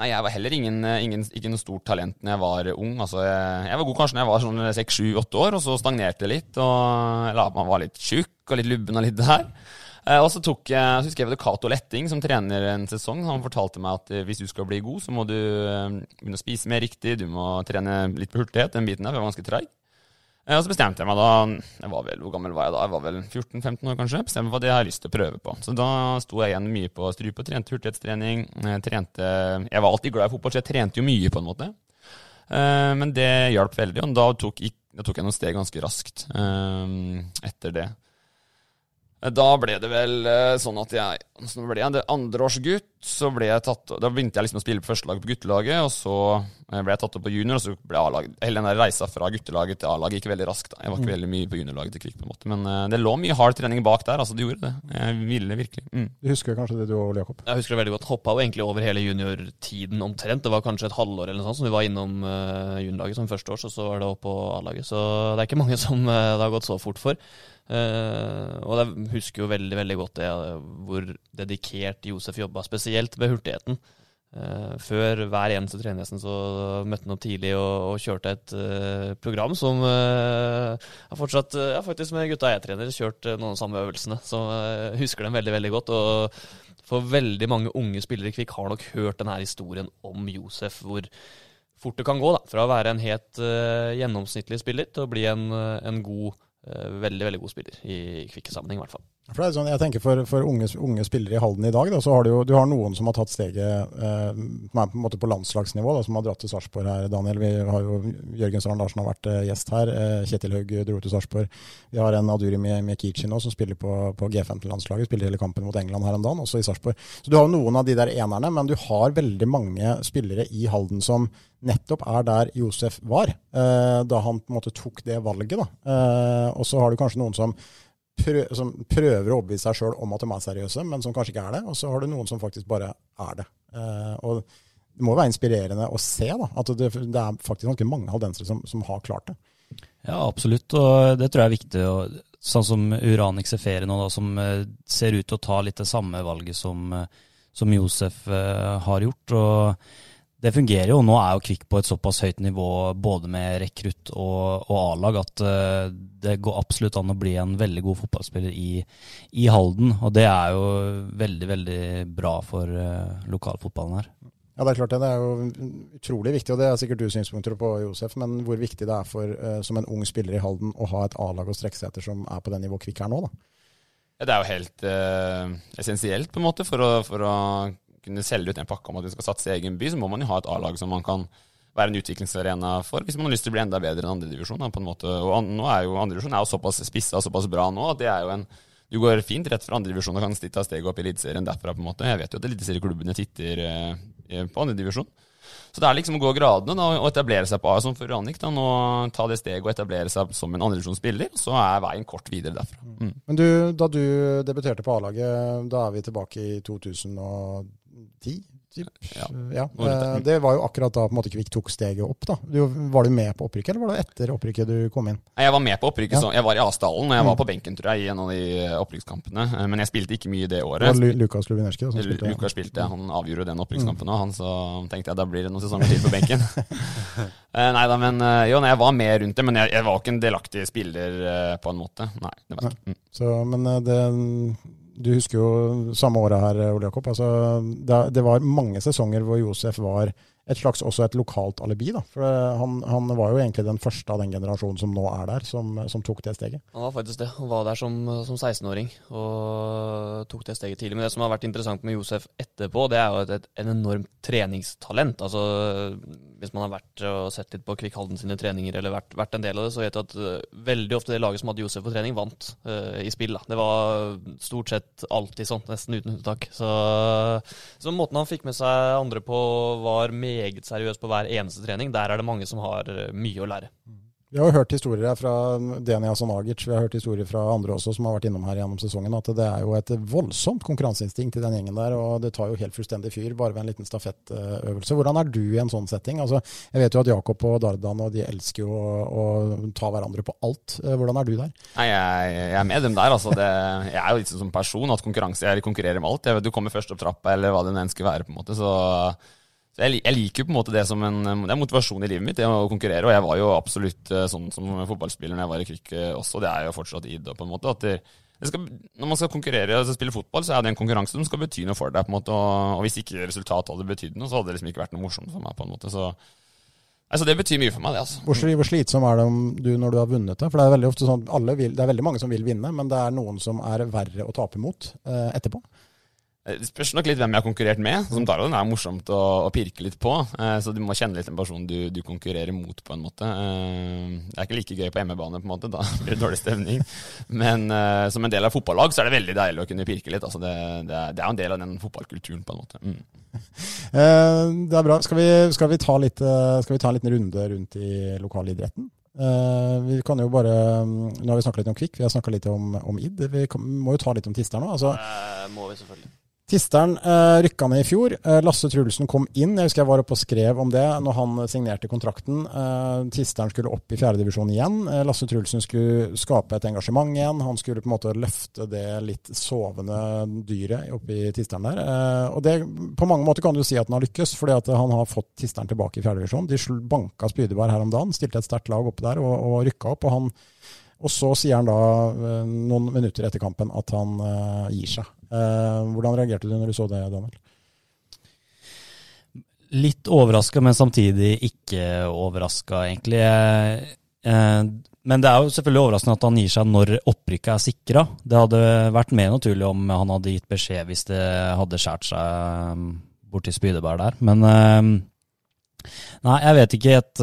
Speaker 4: Nei, jeg var heller ingen, ingen, ikke noe stort talent når jeg var ung. Altså, jeg, jeg, var god kanskje når jeg var sånn seks, sju, åtte år, og så stagnerte det litt. Og la, Man var litt tjukk og litt lubben og litt der. Eh, og så tok jeg, så husker jeg Cato Letting som trener en sesong. Han fortalte meg at eh, hvis du skal bli god, så må du eh, begynne å spise mer riktig, du må trene litt på hurtighet. Den biten der, for jeg var ganske treig. Og så bestemte jeg meg da jeg var vel, Hvor gammel var jeg da? Jeg var vel 14-15 år, kanskje. Bestemte meg for at jeg har lyst til å prøve på. Så da sto jeg igjen mye på strupe og trente hurtighetstrening. Jeg, trente, jeg var alltid glad i fotball, så jeg trente jo mye, på en måte. Eh, men det hjalp veldig, og da tok, da tok jeg noen steg ganske raskt eh, etter det. Da ble det vel eh, sånn at jeg Så ble jeg det andreårsgutt. Så ble jeg tatt Da begynte jeg liksom å spille på førstelaget på guttelaget, og så eh, ble jeg tatt opp på junior, og så ble A-laget, Hele den der reisa fra guttelaget til A-laget gikk veldig raskt. da Jeg var ikke mm. veldig mye på juniorlaget til Kvikk, på en måte. Men det lå mye hard trening bak der. Altså, det gjorde det. Jeg ville virkelig. Mm.
Speaker 3: Du husker kanskje det du og Jakob?
Speaker 2: Jeg husker det veldig godt. Hoppa jo egentlig over hele juniortiden omtrent. Det var kanskje et halvår eller noe sånt som vi var innom uh, juniorlaget som førsteårs, og så var det opp på A-laget. Så det er ikke mange som uh, det har gått så fort for. Uh, og jeg husker jo veldig veldig godt det, hvor dedikert Josef jobba, spesielt med hurtigheten. Uh, før hver eneste trening så møtte han opp tidlig og, og kjørte et uh, program som uh, har fortsatt ja, faktisk med gutta jeg trener, kjørt noen av samme øvelsene. Så jeg husker dem veldig veldig godt. Og for veldig mange unge spillere i Kvikk har nok hørt denne historien om Josef, hvor fort det kan gå da, fra å være en helt gjennomsnittlig spiller til å bli en, en god eh, veldig veldig god spiller i Kvikke-sammenheng, i hvert fall.
Speaker 3: For sånn, jeg tenker For, for unge, unge, spillere i Halden i dag, da, så har du jo du har noen som har tatt steget eh, på på landslagsnivå, da, som har dratt til Sarpsborg her. Daniel, vi har jo Jørgen Strand Larsen har vært eh, gjest her. Eh, Kjetil Haug dro til Sarpsborg. Vi har en Aduri Mekichi nå som spiller på, på G15-landslaget. Spiller hele kampen mot England her om dagen, også i Sarpsborg. Så du har jo noen av de der enerne, men du har veldig mange spillere i Halden som nettopp er der Josef var, eh, da han på en måte tok det valget. Eh, og så har du kanskje noen som prø som prøver å overbevise seg sjøl om at de er seriøse, men som kanskje ikke er det. Og så har du noen som faktisk bare er det. Eh, og det må være inspirerende å se da, at det, det er faktisk ganske mange haldensere som, som, har klart det.
Speaker 1: Ja, absolutt, og det tror jeg er viktig. Og, sånn som Uranix Efere nå, da, som uh, ser ut til å ta litt det samme valget som, uh, som Josef uh, har gjort. og det fungerer jo. Nå er jo Kvikk på et såpass høyt nivå både med rekrutt og, og A-lag at uh, det går absolutt an å bli en veldig god fotballspiller i, i Halden. Og det er jo veldig, veldig bra for uh, lokalfotballen her.
Speaker 3: Ja, det er klart det. Det er jo utrolig viktig, og det er sikkert du synspunkter på, Josef. Men hvor viktig det er for, uh, som en ung spiller i Halden å ha et A-lag å strekke seg etter som er på det nivået Kvikk er nå, da.
Speaker 4: Ja, det er jo helt essensielt, på en måte, for å, for å kunne selge ut en pakke om at vi skal satse i egen by, så må man jo ha et A-lag som man kan være en utviklingsarena for, hvis man har lyst til å bli enda bedre enn andredivisjon. Og nå er jo andredivisjon såpass spissa og såpass bra nå at det er jo en du går fint rett fra andredivisjon og kan ta steget opp i Eliteserien derfra. på en måte. Jeg vet jo at eliteserieklubbene titter eh, på andredivisjon. Så det er liksom å gå gradene da, og etablere seg på A som for Ranik. Da, nå Ta det steget og etablere seg som en andredivisjonsspiller, så er veien kort videre derfra.
Speaker 3: Mm. Men du, da du debuterte på A-laget, da er vi tilbake i 2010? Typ. Ja. ja. Eh, det var jo akkurat da på en måte Kvikk tok steget opp. da. Du, var du med på opprykket, eller var det etter opprykket du kom inn?
Speaker 4: Jeg var med på opprykket. Ja. jeg var i Asdalen, og jeg var mm. på benken tror jeg, i en av de eh, opprykkskampene. Eh, men jeg spilte ikke mye det året.
Speaker 3: Det var Lukas Lubinerski som
Speaker 4: spilte? Lukas spilte, Han avgjorde den opprykkskampen òg, mm. så tenkte jeg da blir det noen sesonger til på benken. *laughs* Nei da, men jo, nei, jeg var med rundt det, men jeg, jeg var ikke en delaktig spiller på en måte. Nei, det var ikke. Mm.
Speaker 3: Så, men det du husker jo samme året her, Ole Jakob. Altså, det, det, var mange sesonger hvor Josef var et slags også et lokalt alibi. da. For han, han, var jo egentlig den første av den generasjonen som nå er der, som, som tok det steget.
Speaker 2: Han var faktisk det. Han var der som, som 16-åring og tok det steget tidlig. Men det som har vært interessant med Josef etterpå, det er jo et, et, en enormt treningstalent. Altså, Hvis man har vært og sett litt på Kvikk sine treninger, eller vært, vært, en del av det, så vet du at uh, veldig ofte det laget som hadde Josef på trening, vant uh, i spill. da. Det var stort sett alltid sånn, nesten uten unntak. Så, så måten han fikk med seg andre på, var meget seriøs på hver eneste trening. Der er det mange som har eh, mye å lære.
Speaker 3: Vi har jo hørt historier her fra Denia Sanagic, vi har hørt historier fra andre også som har vært innom her gjennom sesongen, at det er jo et voldsomt konkurranseinstinkt i den gjengen der. Og det tar jo helt fullstendig fyr bare ved en liten stafettøvelse. Hvordan er du i en sånn setting? Altså, jeg vet jo at Jakob og Dardan og de elsker jo å, å ta hverandre på alt. Eh, hvordan er du der?
Speaker 4: Nei, jeg, jeg er med dem der. Altså. Det, jeg er jo litt sånn som person at konkurranse, jeg konkurrerer med alt. Jeg vet Du kommer først opp trappa, eller hva det enn skal være. på en måte, så så jeg, jeg, liker jo på en måte det som en det er motivasjon i livet mitt, det å konkurrere. Og jeg var jo absolutt eh, sånn som fotballspiller når jeg var i Kvikk eh, også. Det er jo fortsatt id. på en måte, at det, skal, Når man skal konkurrere og spille fotball, så er det en konkurranse som skal bety noe for deg. på en måte, Og, og hvis ikke resultatet hadde betydd noe, så hadde det liksom ikke vært noe morsomt for meg. på en måte, så... Altså, det betyr mye for meg, det. altså.
Speaker 3: Hvor, hvor slitsom er det du når du har vunnet det? For det er veldig ofte sånn, vil, det er veldig mange som vil vinne, men det er noen som er verre å tape mot eh, etterpå.
Speaker 4: Eh, det spørs nok litt hvem jeg har konkurrert med. Som tar det er morsomt å, å, pirke litt på. Eh, så du må kjenne litt den personen du, du, konkurrerer mot, på en måte. Eh, det er ikke like gøy på hjemmebane, på en måte. Da *laughs* blir det dårlig stemning. Men eh, som en del av fotballag så er det veldig deilig å kunne pirke litt. Altså, det, det, er, det, er, en del av den fotballkulturen, på en måte. Mm. *laughs*
Speaker 3: Eh, det er bra. Skal vi, skal, vi litt, eh, skal vi, ta en liten runde rundt i lokalidretten? vi kan jo bare, Nå har vi snakka litt om Kvikk, vi har snakka litt om, om id. Vi kan, må jo ta litt om Tister nå. Altså,
Speaker 2: må vi selvfølgelig.
Speaker 3: Tisteren eh, rykka ned i fjor. Eh, Lasse Trulsen kom inn. Jeg husker jeg var oppe og skrev om det når han signerte kontrakten. Eh, Tisteren skulle opp i fjerdedivisjon igjen. Eh, Lasse Trulsen skulle skape et engasjement igjen. Han skulle på en måte løfte det litt sovende dyret oppi Tisteren der. Eh, og det, på mange måter kan du si at han har lykkes, fordi at han har fått Tisteren tilbake i fjerdedivisjon. De banka Spydeberg her om dagen, stilte et sterkt lag oppe der og, og rykka opp. og han og så sier han da, eh, noen minutter etter kampen, at han gir seg. Uh, hvordan reagerte du når du så det, Daniel?
Speaker 1: Litt overraska, men samtidig ikke overraska, egentlig. Uh, men det er jo selvfølgelig overraskende at han gir seg når opprykket er sikra. Det hadde vært mer naturlig om han hadde gitt beskjed hvis det hadde skåret seg um, borti Spydeberg der. Men um, Nei, jeg vet ikke. Et,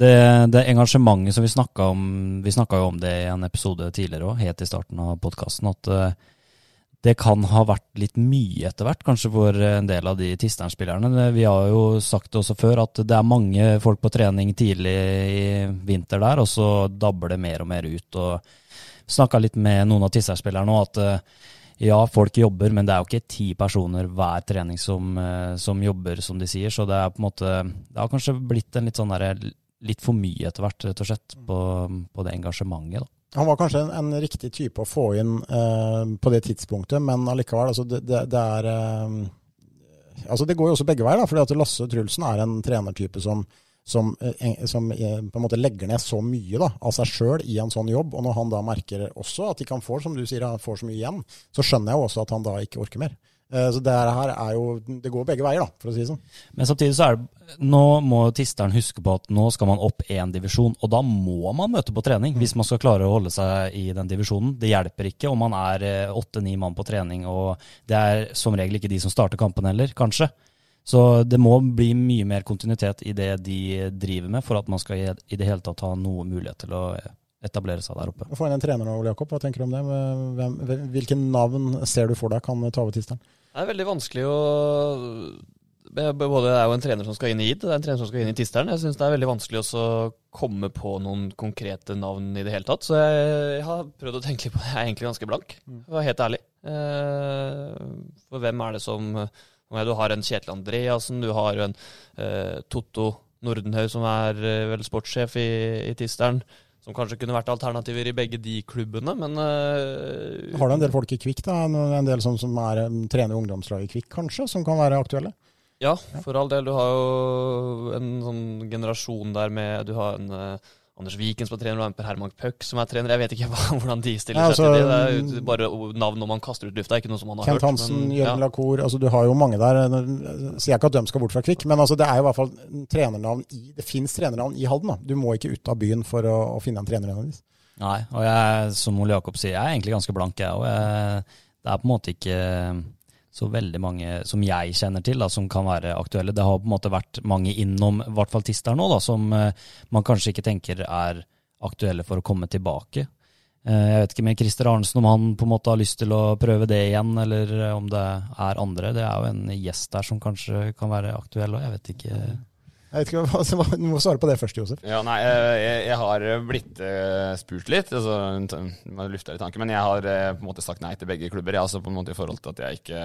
Speaker 1: det, det engasjementet som vi snakka om Vi snakka jo om det i en episode tidligere òg, helt i starten av podkasten, at det kan ha vært litt mye etter hvert, kanskje for en del av de Tistern-spillerne. Vi har jo sagt det også før, at det er mange folk på trening tidlig i vinter der, og så dabber det mer og mer ut. og Snakka litt med noen av Tistern-spillerne òg, at eh, ja, folk jobber, men det er jo ikke ti personer hver trening som, eh, som, jobber, som de sier. Så det er på en måte Det har kanskje blitt en litt sånn derre litt for mye etter hvert, rett og slett, på, på det engasjementet. da.
Speaker 3: Han var kanskje en, en, riktig type å få inn eh, på det tidspunktet, men allikevel. Altså det, det, det, er eh, Altså det går jo også begge veier, da, fordi at Lasse Trulsen er en trenertype som, som, eh, som eh, på en måte legger ned så mye da, av seg sjøl i en sånn jobb. Og når han da merker også at de kan få, som du sier, han får så mye igjen, så skjønner jeg også at han da ikke orker mer. Eh, så det her er jo Det går begge veier, da, for å si det sånn.
Speaker 1: Men samtidig så er det Nå må Tisteren huske på at nå skal man opp én divisjon, og da må man møte på trening mm. hvis man skal klare å holde seg i den divisjonen. Det hjelper ikke om man er eh, åtte-ni mann på trening, og det er som regel ikke de som starter kampen heller, kanskje. Så det må bli mye mer kontinuitet i det de driver med, for at man skal i det hele tatt ha noe mulighet til å etablere seg der oppe.
Speaker 3: Få inn en trener nå, Ole Jakob. Hva tenker du om det? Hvem, hvilke navn ser du for deg kan ta over Tisteren?
Speaker 2: Det er veldig vanskelig å både Det er jo en trener som skal inn i ID, det er en trener som skal inn i Tisteren. Jeg syns det er veldig vanskelig å komme på noen konkrete navn i det hele tatt. Så jeg, jeg har prøvd å tenke på det. Jeg er egentlig ganske blank, for å være helt ærlig. Eh, for hvem er det som Du har en Kjetil Andreassen, du har en eh, Totto Nordenhaug som er eh, vel sportssjef i, i Tisteren som kanskje kunne vært alternativer i begge de klubbene, men uh,
Speaker 3: Har du en del folk i Kvikk, da? En del som, som er, um, trener ungdomslag i Kvikk, kanskje, som kan være aktuelle?
Speaker 2: Ja, for all del. Du har jo en sånn generasjon der med Du har en uh, Anders Viken som er trener, og Per Herman Pøck som er trener. Jeg vet ikke *laughs* hva, hvordan de stiller ja, altså, seg til det. Det er bare navn når man kaster ut lufta, ikke noe som man har
Speaker 3: Kent
Speaker 2: hørt.
Speaker 3: Kent Hansen, Jørgen ja. Lacour, altså du har jo mange der. Sier jeg ikke at de skal bort fra Kvikk, men altså det er jo i hvert fall trenernavn i Det fins trenernavn i Halden. da. Du må ikke ut av byen for å, å finne en trener.
Speaker 1: Nei, og jeg, som Ole Jakob sier, jeg er egentlig ganske blank, jeg òg. Det er på en måte ikke så veldig mange som jeg kjenner til, da, som kan være aktuelle. Det har på en måte vært mange innom, i hvert fall Tister nå, da, som uh, man kanskje ikke tenker er aktuelle for å komme tilbake. Uh, jeg vet ikke med Christer Arnesen om han på en måte har lyst til å prøve det igjen, eller om det er andre. Det er jo en gjest der som kanskje kan være aktuell og jeg vet ikke.
Speaker 3: Jeg vet ikke, *laughs* hva, Du må svare på det først, Josef.
Speaker 4: Ja, nei, jeg, jeg har blitt uh, spurt litt, altså, lufta litt tanken, men jeg har på en måte sagt nei til begge klubber. Jeg, altså på en måte i forhold til at jeg ikke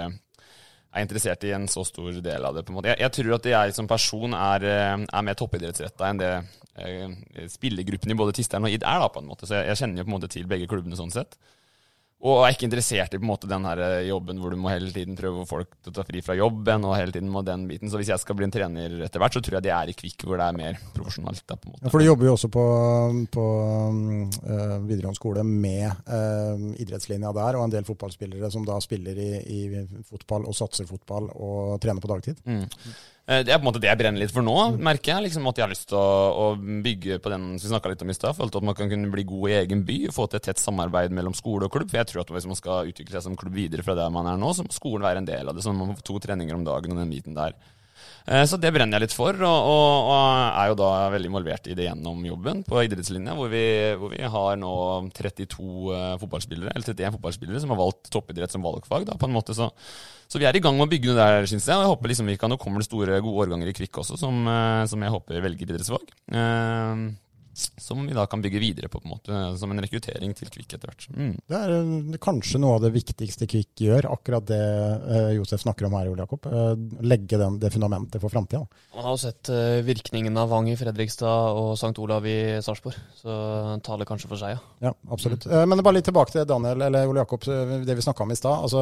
Speaker 4: er interessert i en så stor del av det. på en måte. Jeg, jeg tror at jeg som person er, eh, er mer toppidrettsretta enn det eh, spillergruppen i både Tisteren og ID er. da på en måte. Så jeg, jeg kjenner jo på en måte til begge klubbene sånn sett. Og er ikke interessert i på en måte den her eh, jobben hvor du må hele tiden prøve å få folk til å ta fri fra jobben. og hele tiden må den biten. Så hvis jeg skal bli en trener etter hvert, så tror jeg det er i Kvikk hvor det er mer profesjonelt. Da, på en måte.
Speaker 3: Ja, for du jobber jo også på, på øh, videregående skole med øh, idrettslinja der, og en del fotballspillere som da spiller i, i fotball og satser fotball og trener på dagtid. Mm.
Speaker 4: Eh, det er på en måte det jeg brenner litt for nå, merker jeg. liksom At jeg har lyst til å, å bygge på den som vi snakka litt om i stad. At man kan kunne bli god i egen by, få til et tett samarbeid mellom skole og klubb. For jeg tror at hvis man skal utvikle seg som klubb videre fra der man er nå, så må skolen være en del av det. Så man må få to treninger om dagen og den biten der. Eh, så det brenner jeg litt for, og, og, og, er jo da veldig involvert i det gjennom jobben på idrettslinja, hvor vi, hvor vi har nå 32 eh, fotballspillere, eller 31 fotballspillere som har valgt toppidrett som valgfag. da, på en måte så så vi er i gang med å bygge noe der, syns jeg. Og jeg håper liksom vi kan, Nå kommer det store, gode årganger i Kvikk også, som, eh, som jeg håper velger idrettsvalg. Som vi da kan bygge videre på, på en måte, som en rekruttering til Kvikk etter hvert. Mm.
Speaker 3: Det er uh, kanskje noe av det viktigste Kvikk gjør, akkurat det uh, Josef snakker om her, Ole Jakob. Uh, legge den, det fundamentet for framtida.
Speaker 2: Man har jo sett virkningen av Vang i Fredrikstad og St. Olav i Sarpsborg, så taler kanskje for seg, ja.
Speaker 3: Ja, absolutt. Mm. men bare litt tilbake til Daniel eller Ole Jakob, det vi snakka om i stad. Altså,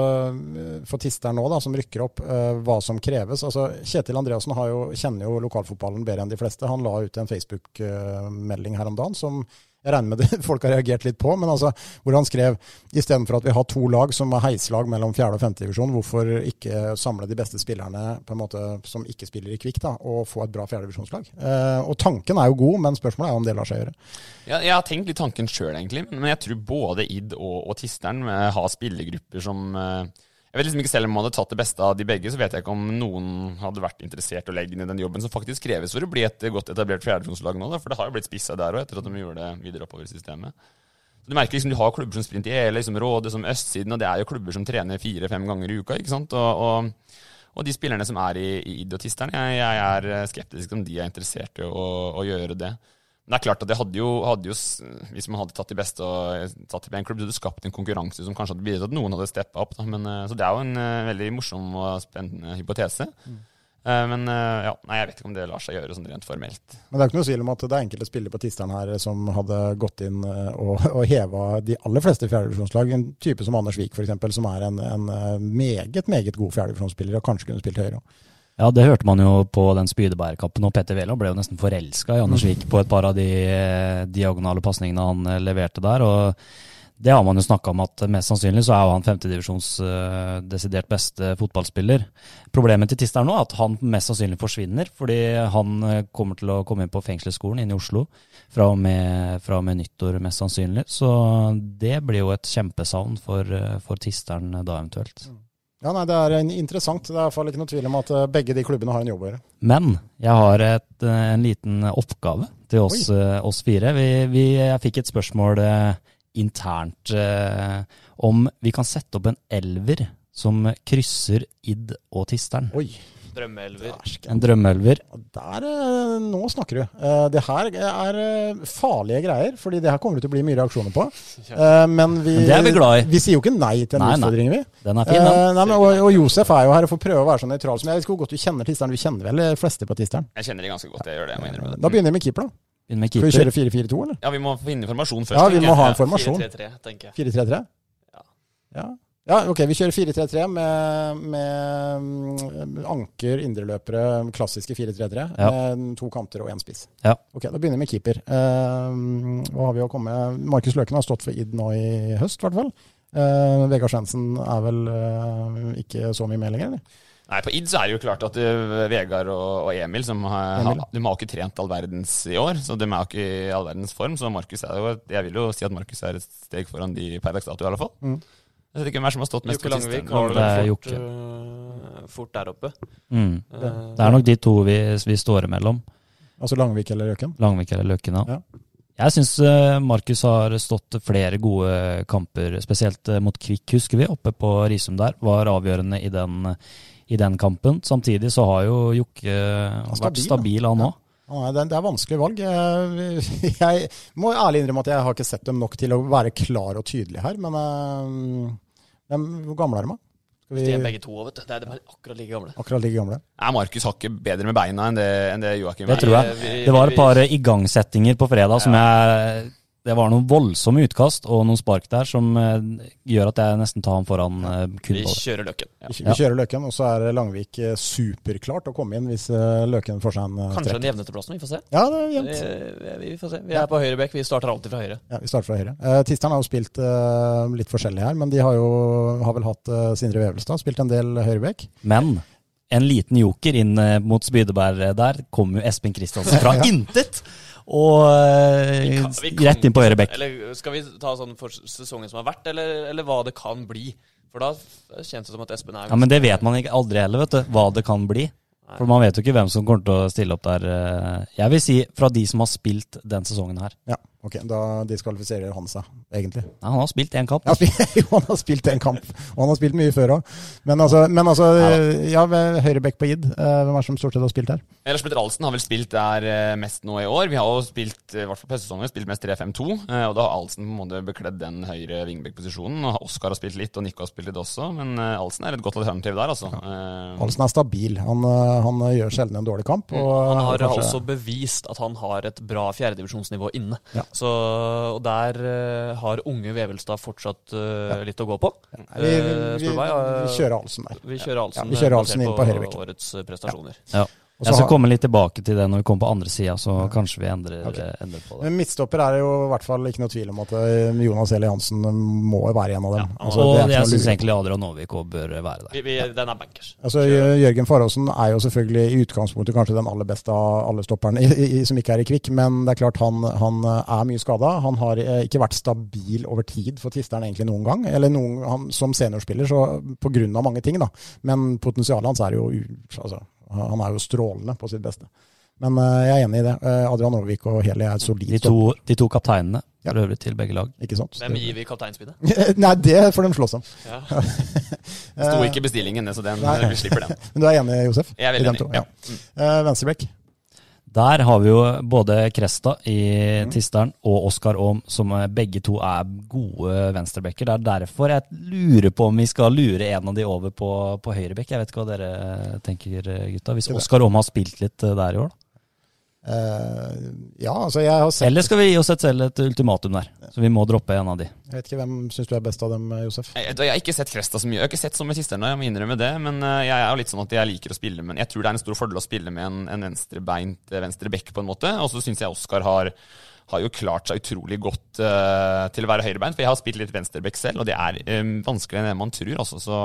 Speaker 3: for Tisteren nå, da, som rykker opp, hva som kreves. Altså, Kjetil Andreassen jo, kjenner jo lokalfotballen bedre enn de fleste. Han la ut en Facebook-melding melding her om dagen som jeg regner med *laughs* det folk har reagert litt på, men altså, hvor han skrev istedenfor at vi har to lag som er heislag mellom fjerde og femtedivisjon, hvorfor ikke samle de beste spillerne på en måte som ikke spiller i Kvikk, da, og få et bra fjerdedivisjonslag? Eh, og tanken er jo god, men spørsmålet er om det lar seg gjøre.
Speaker 4: Ja, jeg har tenkt litt tanken sjøl, egentlig. Men jeg tror både Id og, og Tisteren eh, har spillergrupper som eh, jeg vet liksom ikke Selv om man hadde tatt det beste av de begge, så vet jeg ikke om noen hadde vært interessert i å legge ned den jobben som faktisk kreves for å bli et godt etablert fjerdedivisjonslag nå. Da, for det har jo blitt spissa der òg, etter at de gjorde det videre oppover i systemet. Så Du merker liksom du har klubber som Sprint i hele liksom Råde, som Østsiden, og det er jo klubber som trener fire-fem ganger i uka. ikke sant? Og, og, og de spillerne som er i, i Idiotisteren, jeg, jeg, er skeptisk om de er interessert i å, å gjøre det. Men det er klart at det hadde jo, hadde jo, hvis man hadde tatt de beste og tatt i en klubb, så hadde det skapt en konkurranse som kanskje hadde bidratt til at noen hadde steppa opp. Men, så det er jo en uh, veldig morsom og spennende hypotese. Mm. Uh, men ja, nei, jeg vet ikke om det lar seg gjøre sånn rent formelt.
Speaker 3: Men det er ikke noe tvil om at det er enkelte spillere på Tisteren her som hadde gått inn og, *laughs* og heva de aller fleste fjerdedivisjonslag. En type som Anders Wiik f.eks., som er en, en meget, meget god fjerdedivisjonsspiller og kanskje kunne spilt høyere.
Speaker 1: Ja, det hørte man jo på den spydebærkappen, og Petter Wæland ble jo nesten forelska i Anders Vik på et par av de eh, diagonale pasningene han eh, leverte der. og det har man jo snakka om at mest sannsynlig så er jo han femtedivisjons uh, desidert beste fotballspiller. Problemet til Tist er nå at han mest sannsynlig forsvinner, fordi han kommer til å komme inn på fengselsskolen inne i Oslo fra og med, fra og med nyttår, mest sannsynlig. Så det blir jo et kjempesavn for, for Tisteren da eventuelt.
Speaker 3: Ja, nei, Det er interessant. Det er i hvert fall ikke noe tvil om at eh, begge de klubbene har en jobb å gjøre.
Speaker 1: Men jeg har et, eh, en liten oppgave til oss, eh, oss fire. Vi, vi, jeg fikk et spørsmål internt om vi kan sette opp en elver som krysser Id og Tisteren.
Speaker 3: Oi.
Speaker 2: Drømmeelver.
Speaker 1: En drømmeelver.
Speaker 3: Der, eh, nå snakker du. Eh, det her er eh, farlige greier, fordi det her kommer det til å bli mye reaksjoner på. *laughs* Men vi,
Speaker 1: det er vi glad i.
Speaker 3: Vi sier jo ikke nei til en nei, utfordring, vi.
Speaker 1: Den er fin, den.
Speaker 3: Nei, men, og, og, Josef er jo her og får prøve å være så nøytral som jeg. Jeg hvor godt du kjenner Tisteren. Du kjenner vel de fleste på Tisteren?
Speaker 4: Jeg kjenner de ganske godt, jeg gjør det. Jeg må innrømme det.
Speaker 3: Da begynner vi med keeper, da.
Speaker 1: Med
Speaker 3: Skal vi kjøre 4-4-2, eller?
Speaker 4: Ja, vi må finne formasjon først.
Speaker 3: Ja, vi må ha informasjon.
Speaker 2: 4-3-3, tenker jeg.
Speaker 3: 4-3-3? Ja. ja. Ja, ok, Vi kjører 4-3-3 med, med, mm, anker, indreløpere, klassiske 4-3-3. Ja. Med to kanter og én spiss.
Speaker 1: Ja.
Speaker 3: Ok, Da begynner vi med keeper. Uh, hva har vi å komme med? Markus Løken har stått for ID nå i høst, i hvert fall. Uh, Vegard Svendsen er vel uh, ikke så mye med lenger, eller?
Speaker 4: Nei, På id så er det jo klart at uh, Vegard og, og, Emil, som har, Emil. de har ikke trent all verdens i år, så de er jo ikke i all verdens form. Så Markus er jo, jeg vil jo si at Markus er et steg foran de per dags dato, i alle fall. Mm. Jeg vet ikke hvem som har stått mest
Speaker 2: Jokke Langvik har det fort, uh, fort, der oppe.
Speaker 1: Mm. Uh, det er nok de to vi, vi står imellom.
Speaker 3: Altså Langvik eller Løken?
Speaker 1: Langvik eller Løken, ja. ja. Jeg syns Markus har stått flere gode kamper, spesielt mot Kvikk, husker vi, oppe på Risum der. Var avgjørende i den, i den kampen. Samtidig så har jo Jokke vært stabil, han òg.
Speaker 3: Ja, det er vanskelig valg. Jeg, *laughs* jeg, må ærlig innrømme at jeg har ikke sett dem nok til å være klar og tydelig her. Men hvor gamle er de?
Speaker 2: Skal vi... De er begge to, vet du. Det er de akkurat like gamle.
Speaker 3: Akkurat like gamle.
Speaker 4: Ja, Markus har ikke bedre med beina enn det, enn det Joakim
Speaker 1: Det tror jeg. Det var et par igangsettinger på fredag ja. som jeg det var noen voldsomme utkast og noen spark der som uh, gjør at jeg nesten tar ham foran uh,
Speaker 2: kun Vi kjører Løken.
Speaker 3: Ja. Vi, vi kjører Løken, og så er Langvik uh, superklart å komme inn hvis Løken får seg en
Speaker 2: trekk. Kanskje en jevneteplassen, vi får se.
Speaker 3: Ja, det er jevnt.
Speaker 2: Vi, vi, får se. Vi er på høyre bekk, vi starter alltid fra høyre.
Speaker 3: Ja, vi starter fra høyre. Uh, Tisteren har jo spilt litt forskjellig her, men de har jo har vel hatt Sindre Vevelstad, spilt en del høyrebekk.
Speaker 1: Men en liten joker inn mot Spydeberg der, kom jo Espen Kristiansen fra *laughs* ja. intet! Og vi kan, vi kan, rett inn på høyre bekk.
Speaker 2: Skal vi ta sånn for sesongen som har vært, eller, eller hva det kan bli? For da kjennes det som at Espen er
Speaker 1: Ja, Men det vet man ikke aldri heller, vet du. Hva det kan bli. Nei. For man vet jo ikke hvem som kommer til å stille opp der. Eh, jeg vil si fra de som har spilt den sesongen her.
Speaker 3: Ja. Ok, Da diskvalifiserer han seg, egentlig.
Speaker 1: Ja, han har spilt én kamp. *laughs*
Speaker 3: jo, han har spilt én kamp. Og han har spilt mye før òg. Men altså, men altså ja, høyrebekk på id. Eh, hvem er det som stort sett har spilt her?
Speaker 4: Lars Petter Alsen har vel spilt der eh, mest nå i år. Vi har jo spilt, i hvert fall på høstsesongen, spilt mest 3-5-2. Eh, og da har Alsen på en måte bekledd den høyre vingbekkposisjonen. Og Oskar har spilt litt, og Nico har spilt litt også. Men Alsen er et godt alternativ der, altså. Ja.
Speaker 3: Alsen er stabil. Han, han, gjør sjelden en dårlig kamp.
Speaker 2: han har kanskje... altså bevist at han har et bra fjerdedivisjonsnivå inne. Ja. Så, og der uh, har unge Vevelstad fortsatt uh, litt å gå på.
Speaker 3: Ja, vi, vi, vi, vi, kjører Alsen der.
Speaker 2: Vi kjører Alsen,
Speaker 3: ja, vi kjører Alsen inn på høyrebekk.
Speaker 2: årets prestasjoner.
Speaker 1: Ja.
Speaker 3: Og
Speaker 1: Jeg skal
Speaker 3: har-
Speaker 1: komme litt tilbake til det når vi kommer på andre sida, så kanskje vi endrer,
Speaker 3: okay.
Speaker 1: endrer på det.
Speaker 3: Men midtstopper er det jo i hvert fall ikke noe tvil om at eh, Jonas Eli Hansen må være en av dem. Altså,
Speaker 1: og
Speaker 3: det
Speaker 1: jeg syns egentlig Adrian Aavik òg bør være der.
Speaker 2: Vi, vi, den er bankers.
Speaker 3: Altså, Jørgen Faråsen er jo selvfølgelig i utgangspunktet kanskje den aller beste av alle stopperne i, i, som ikke er i Kvikk, men det er klart han, han er mye skada. Han har eh, ikke vært stabil over tid for Tisteren egentlig noen gang. Eller noen, han, som seniorspiller, så pga. mange ting, da. Men potensialet hans er jo altså, Han er jo strålende på sitt beste. Men eh, jeg er enig i det. Eh, Adrian Aarvik og Heli er solid
Speaker 1: De to, de to kapteinene
Speaker 3: Ja.
Speaker 1: for øvrig til begge lag.
Speaker 3: Ikke sant?
Speaker 2: Hvem gir vi kapteinspinnet? *laughs*
Speaker 3: Nei, det får de slåss om.
Speaker 2: Ja. *laughs*
Speaker 4: Sto ikke i bestillingen, så den, vi slipper den. *laughs*
Speaker 3: Men du er enig, Josef?
Speaker 4: Jeg er veldig enig.
Speaker 3: Ja. Eh, Venstrebekk.
Speaker 1: Der har vi jo både Kresta i
Speaker 3: Mm.
Speaker 1: Tisteren og Oskar Aam, som begge to er gode venstrebacker. Det er derfor jeg lurer på om vi skal lure en av de over på, på høyrebekk. Jeg vet ikke hva dere tenker, gutta. Hvis Oskar Aam har spilt litt eh, der i år, da.
Speaker 3: Eh, ja, altså jeg har sett
Speaker 1: Eller skal vi gi oss et selv et ultimatum der? Så vi må droppe en av de.
Speaker 3: Jeg vet ikke hvem syns du er best av dem, Josef?
Speaker 4: Jeg, jeg har ikke sett Kresta så mye. Jeg har ikke sett så mye Tisterne, jeg må innrømme det. Men eh, jeg er jo litt sånn at jeg liker å spille Men jeg tror det er en stor fordel å spille med en, en venstrebeint Venstrebekk venstre bekk, på en måte. Og så syns jeg Oskar har, har jo klart seg utrolig godt uh, til å være høyrebeint. For jeg har spilt litt venstrebekk selv, og det er um, vanskeligere enn man tror. Altså, så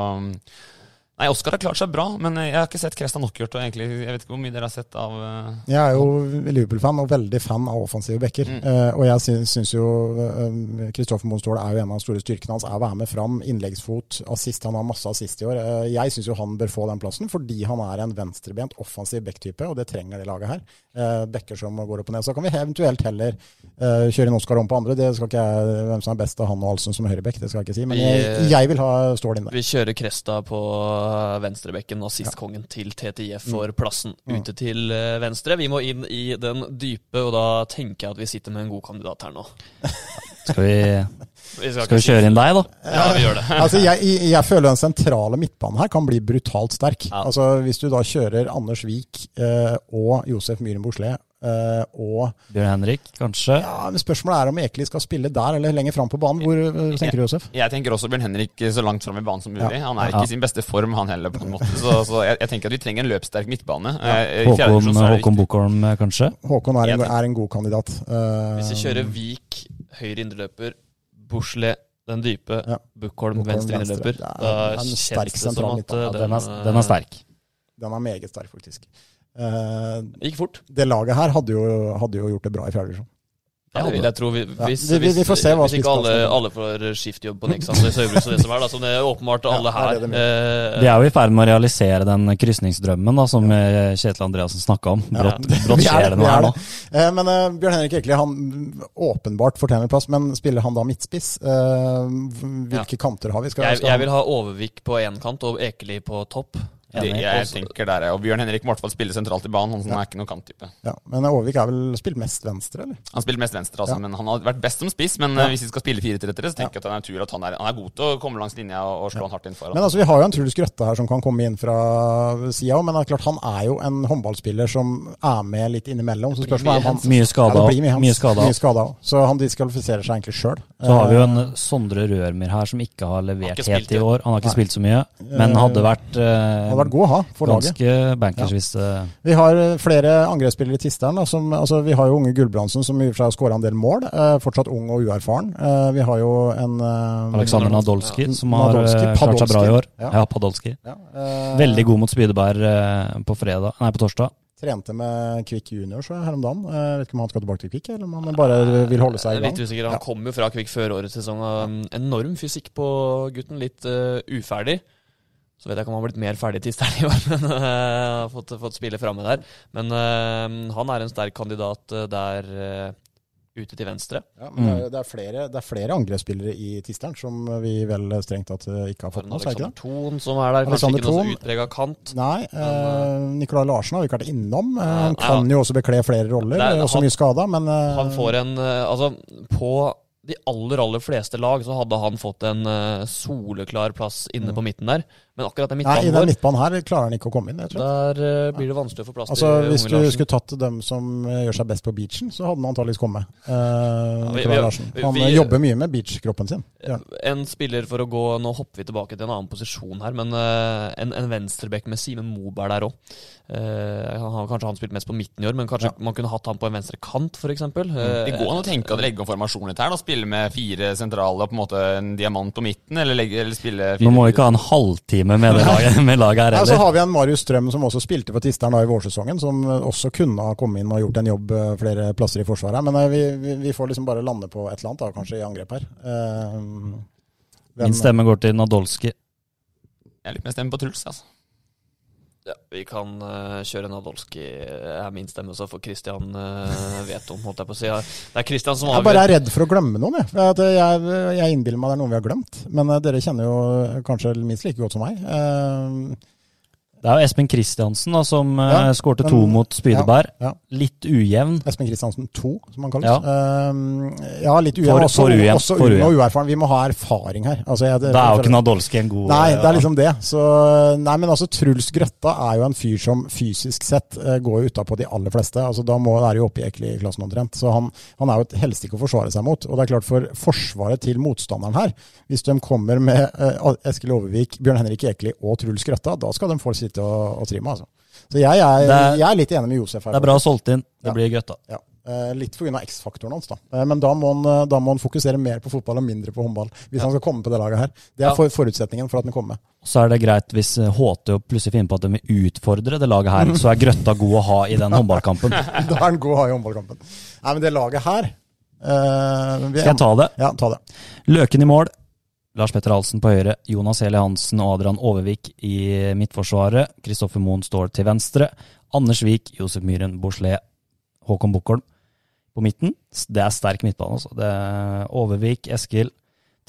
Speaker 4: Nei, Oskar har klart seg bra, men eh, jeg har ikke sett Kresta knockout. Og egentlig, jeg vet ikke hvor mye dere har sett av uh,
Speaker 3: Jeg er jo Liverpool-fan og veldig fan av offensive backer.
Speaker 4: Mm.
Speaker 3: Uh, og jeg syns, jo Kristoffer uh, Monstål er jo en av de store styrkene hans. er å være med fram, innleggsfot, assist. Han har masse assist i år. Uh, jeg syns jo han bør få den plassen, fordi han er en venstrebent, offensiv back-type, og det trenger det laget her. Uh, Backer som går opp og ned. Så kan vi eventuelt heller eh, kjøre inn Oskar om på andre. Det skal ikke jeg, Hvem som er best av han og Halsen som høyreback, det skal jeg ikke si. Men jeg, jeg vil ha Stål inn der.
Speaker 2: Vi kjører Kresta på venstrebekken, og sistkongen ja. til TTIF for plassen
Speaker 3: Mm.
Speaker 2: ute til eh, venstre. Vi må inn i den dype, og da tenker jeg at vi sitter med en god kandidat her nå. *laughs*
Speaker 1: Skal vi,
Speaker 2: Vi
Speaker 1: skal vi kjøre inn deg, da? *laughs*
Speaker 2: Ja, vi gjør det.
Speaker 3: Altså, jeg, jeg føler den sentrale midtbanen her kan bli brutalt sterk.
Speaker 2: Ja.
Speaker 3: Altså, hvis du da kjører Anders Wiik eh, og Josef Myhren Bosle eh, og
Speaker 1: Bjørn Henrik, kanskje?
Speaker 3: ja, men Spørsmålet er om Ekeli skal spille der eller lenger fram på banen. Hvor uh, tenker du, Josef?
Speaker 4: Jeg tenker også Bjørn Henrik så langt fram i banen som mulig.
Speaker 3: Ja.
Speaker 4: Han er
Speaker 1: Ja.
Speaker 4: ikke i sin beste form, han heller, på en måte. Så, så jeg, jeg tenker at vi trenger en løpssterk midtbane. Ja. i
Speaker 1: Håkon, Håkon. Bokholm, kanskje?
Speaker 3: Håkon er en, er en god kandidat. Eh,
Speaker 2: Hvis vi kjører Vik, høyre indreløper, Bushle, den dype,
Speaker 3: Ja.
Speaker 2: Bukkholm, venstre
Speaker 3: venstre.
Speaker 2: indreløper,
Speaker 3: er-
Speaker 2: da kjennes det som at
Speaker 1: Ja, den, er, den er sterk.
Speaker 3: Den er meget sterk, faktisk. Eh,
Speaker 2: Gikk fort.
Speaker 3: det laget her hadde jo, hadde jo gjort det bra i fjerde divisjon.
Speaker 2: Ja, det vil jeg tro. Vi-
Speaker 3: Ja,
Speaker 2: Hvis,
Speaker 3: vi- vi- vi får se hva
Speaker 2: hvis ikke alle, alle får skiftjobb på Nexans og det som er, da, som det er åpenbart alle
Speaker 3: Ja,
Speaker 2: her
Speaker 3: det er det
Speaker 2: eh,
Speaker 1: Vi er jo i ferd med å realisere den krysningsdrømmen da, som eh, Kjetil Andreassen snakka om. Brått, brått
Speaker 3: er
Speaker 1: skjer
Speaker 3: det,
Speaker 1: noe
Speaker 3: er
Speaker 1: her nå.
Speaker 3: Eh, men eh, Bjørn Henrik Ekeli han åpenbart fortjener plass, men spiller han da midtspiss? Eh, hvilke kanter har vi? Skal,
Speaker 2: jeg,
Speaker 3: skal
Speaker 2: jeg
Speaker 3: jeg,
Speaker 2: vil ha Overvik på én kant og Ekeli på topp.
Speaker 4: Det,
Speaker 1: Enig.
Speaker 4: jeg tenker der. Og Bjørn Henrik må i hvert fall spille sentralt i banen. Han
Speaker 3: Ja.
Speaker 4: er ikke noen kanttype.
Speaker 3: ja, men Aavik er vel spilt mest venstre, eller?
Speaker 4: Han spiller mest venstre, altså,
Speaker 3: Ja.
Speaker 4: men han har vært best som spiss. Men
Speaker 3: Ja.
Speaker 4: eh, hvis vi skal spille 4-3-3, så tenker jeg at det er naturlig at han er, han er god til å komme langs linja og, slå han hardt inn foran.
Speaker 3: Men altså, Vi har jo en Truls Grøtte her som kan komme inn fra sida òg, men det er klart han er jo en håndballspiller som er med litt innimellom. Så spørsmålet er om han
Speaker 1: Mye skada
Speaker 3: mye,
Speaker 1: Mye skada.
Speaker 3: Så han diskvalifiserer seg egentlig sjøl.
Speaker 1: Så har vi jo en Sondre Rørmyr her som ikke har levert
Speaker 2: ikke
Speaker 1: helt i år. Han har ikke
Speaker 3: Nei.
Speaker 1: spilt så mye, men hadde vært, eh,
Speaker 3: hadde vært god å ha for laget.
Speaker 1: ganske bankers hvis eh,
Speaker 3: Vi har eh, flere angrepsspillere i Tisteren. Da, som, altså, vi har jo unge Gulbrandsen som i og for seg har skåra en del mål. Eh, fortsatt ung og uerfaren. Eh, vi har jo en eh,
Speaker 1: Aleksander Nadolski, som har
Speaker 3: Nadolski,
Speaker 1: eh, klart seg bra i år.
Speaker 3: Ja.
Speaker 1: Ja, Podolski.
Speaker 3: ja, eh,
Speaker 1: Veldig god mot Spydeberg på fredag, nei på torsdag.
Speaker 3: Trente med Kvikk junior så her om dagen. Jeg vet ikke om han skal tilbake til Kvikk, eller om han bare vil holde seg i gang.
Speaker 2: litt usikker. Han
Speaker 3: Ja.
Speaker 2: kom jo fra Kvikk før årets sesong. Enorm fysikk på gutten. Litt uh, uferdig. Så vet jeg ikke om han har blitt mer ferdig til Stern i år, *laughs* men uh, har fått, fått spille framme der. Men uh, han er en sterk kandidat uh, der ute til venstre.
Speaker 3: Ja, men det,
Speaker 1: Mm.
Speaker 3: det, er flere, det er flere angrepsspillere i Tisteren som vi vel strengt tatt ikke har fått med oss. er
Speaker 2: Alexander Thon som er der. Kanskje
Speaker 3: Alexander
Speaker 2: ikke noe så utprega kant.
Speaker 3: Nei. Eh, Nicolai Larsen har vi ikke vært innom. Eh, han kan jo også bekle flere roller,
Speaker 2: Det er-
Speaker 3: også
Speaker 2: han-
Speaker 3: mye skada, men eh,
Speaker 2: Han får en Altså, på de aller aller fleste lag så hadde han fått en uh, soleklar plass inne på midten der. Men akkurat den
Speaker 3: Nei, I
Speaker 2: midtbanen
Speaker 3: den midtbanen her klarer han ikke å komme inn. Jeg tror.
Speaker 2: der uh, blir det vanskelig å få plass
Speaker 3: Altså,
Speaker 2: til
Speaker 3: Hvis du
Speaker 2: Larsen.
Speaker 3: skulle tatt dem som eh, gjør seg best på beachen, så hadde han antakeligvis kommet. Eh,
Speaker 2: vi- vi- vi-
Speaker 3: Han
Speaker 2: vi-
Speaker 3: jobber mye med beach-kroppen sin. Ja.
Speaker 2: En spiller for å gå Nå hopper vi tilbake til en annen posisjon her, men uh, en, en venstrebekk med Simen Moberg der òg. han har kanskje han spilt mest på midten i år, men kanskje man kunne hatt han på en venstre kant, f.eks. Uh,
Speaker 4: Det går an å tenke at legge om formasjonen litt her. da Spille med fire sentrale og på en måte en diamant på midten, eller, legge, eller spille
Speaker 1: Nå må vi ikke ha en halvtime med det laget, med laget her
Speaker 3: Ja, så har vi en Marius Strøm som også spilte for Tisteren da i vårsesongen, som også kunne ha kommet inn og gjort en jobb eh, flere plasser i Forsvaret. Men eh, vi, vi, vi får liksom bare lande på et eller annet, da, kanskje i angrep her. Uh, hvem-
Speaker 1: Min stemme går til Nadolski.
Speaker 4: Jeg er litt mer stemme på Truls, altså.
Speaker 2: Ja, vi kan uh, kjøre Nadolski, er min stemme, så får Christian uh, vet om, holdt jeg på å si. Det er Christian som
Speaker 3: Jeg bare er redd for å glemme noen, jeg. For at jeg, jeg innbiller meg det er noen vi har glemt. Men uh, dere kjenner jo kanskje minst like godt som meg. Eh,
Speaker 1: Det er jo Espen Kristiansen da, som uh,
Speaker 3: Ja,
Speaker 1: skårte to mot Spydeberg.
Speaker 3: ja.
Speaker 1: Litt ujevn.
Speaker 3: Espen Kristiansen 2, som han kalles.
Speaker 1: Ja.
Speaker 3: Eh, ja, litt ujevn.
Speaker 1: For-
Speaker 3: også,
Speaker 1: ujevn,
Speaker 3: også
Speaker 1: ujevn.
Speaker 3: og uerfaren. Vi må ha erfaring her. Altså, jeg,
Speaker 1: Da er jo ikke Nadolski en god
Speaker 3: Nei, det
Speaker 1: eh,
Speaker 3: er liksom det. Så, nei, men altså, Truls Grøtta er jo en fyr som fysisk sett eh, går utapå de aller fleste. Altså, da må være jo oppe i Ekli-klassen omtrent. Så han, han er jo et helsike å forsvare seg mot. Og det er klart, for forsvaret til motstanderen her, hvis de kommer med uh, Eskil Overvik, Bjørn Henrik Ekeli og Truls Grøtta, da skal de få sitte og, og trimme, altså. Så jeg er,
Speaker 1: er-
Speaker 3: jeg er litt enig med Josef her.
Speaker 1: Det er bra solgt inn. Det
Speaker 3: Ja.
Speaker 1: blir Grøtta.
Speaker 3: Ja. Eh, Litt pga. X-faktoren hans, da. Eh, Men da må, han, eh, da må han fokusere mer på fotball og mindre på håndball. Hvis han skal komme på det laget her. Det er
Speaker 2: Ja.
Speaker 3: for, forutsetningen for at han kommer.
Speaker 1: Så er det greit hvis eh, HT plutselig finner på at de vil utfordre det laget her. Så er Grøtta god å ha i den håndballkampen. *laughs*
Speaker 3: Da er han god å ha i håndballkampen. Nei, men det laget her Uh,
Speaker 1: Skal jeg ta det?
Speaker 3: Ja, ta det.
Speaker 1: Løken i mål. Lars Petter Halsen på høyre. Jonas Hele Hansen og Adrian Overvik i midtforsvaret. Kristoffer Moen står til venstre. Anders Vik, Josef Myhren, Boslé, Håkon Bukkholm på midten. Det er sterk midtbane, altså. Det er Overvik, Eskil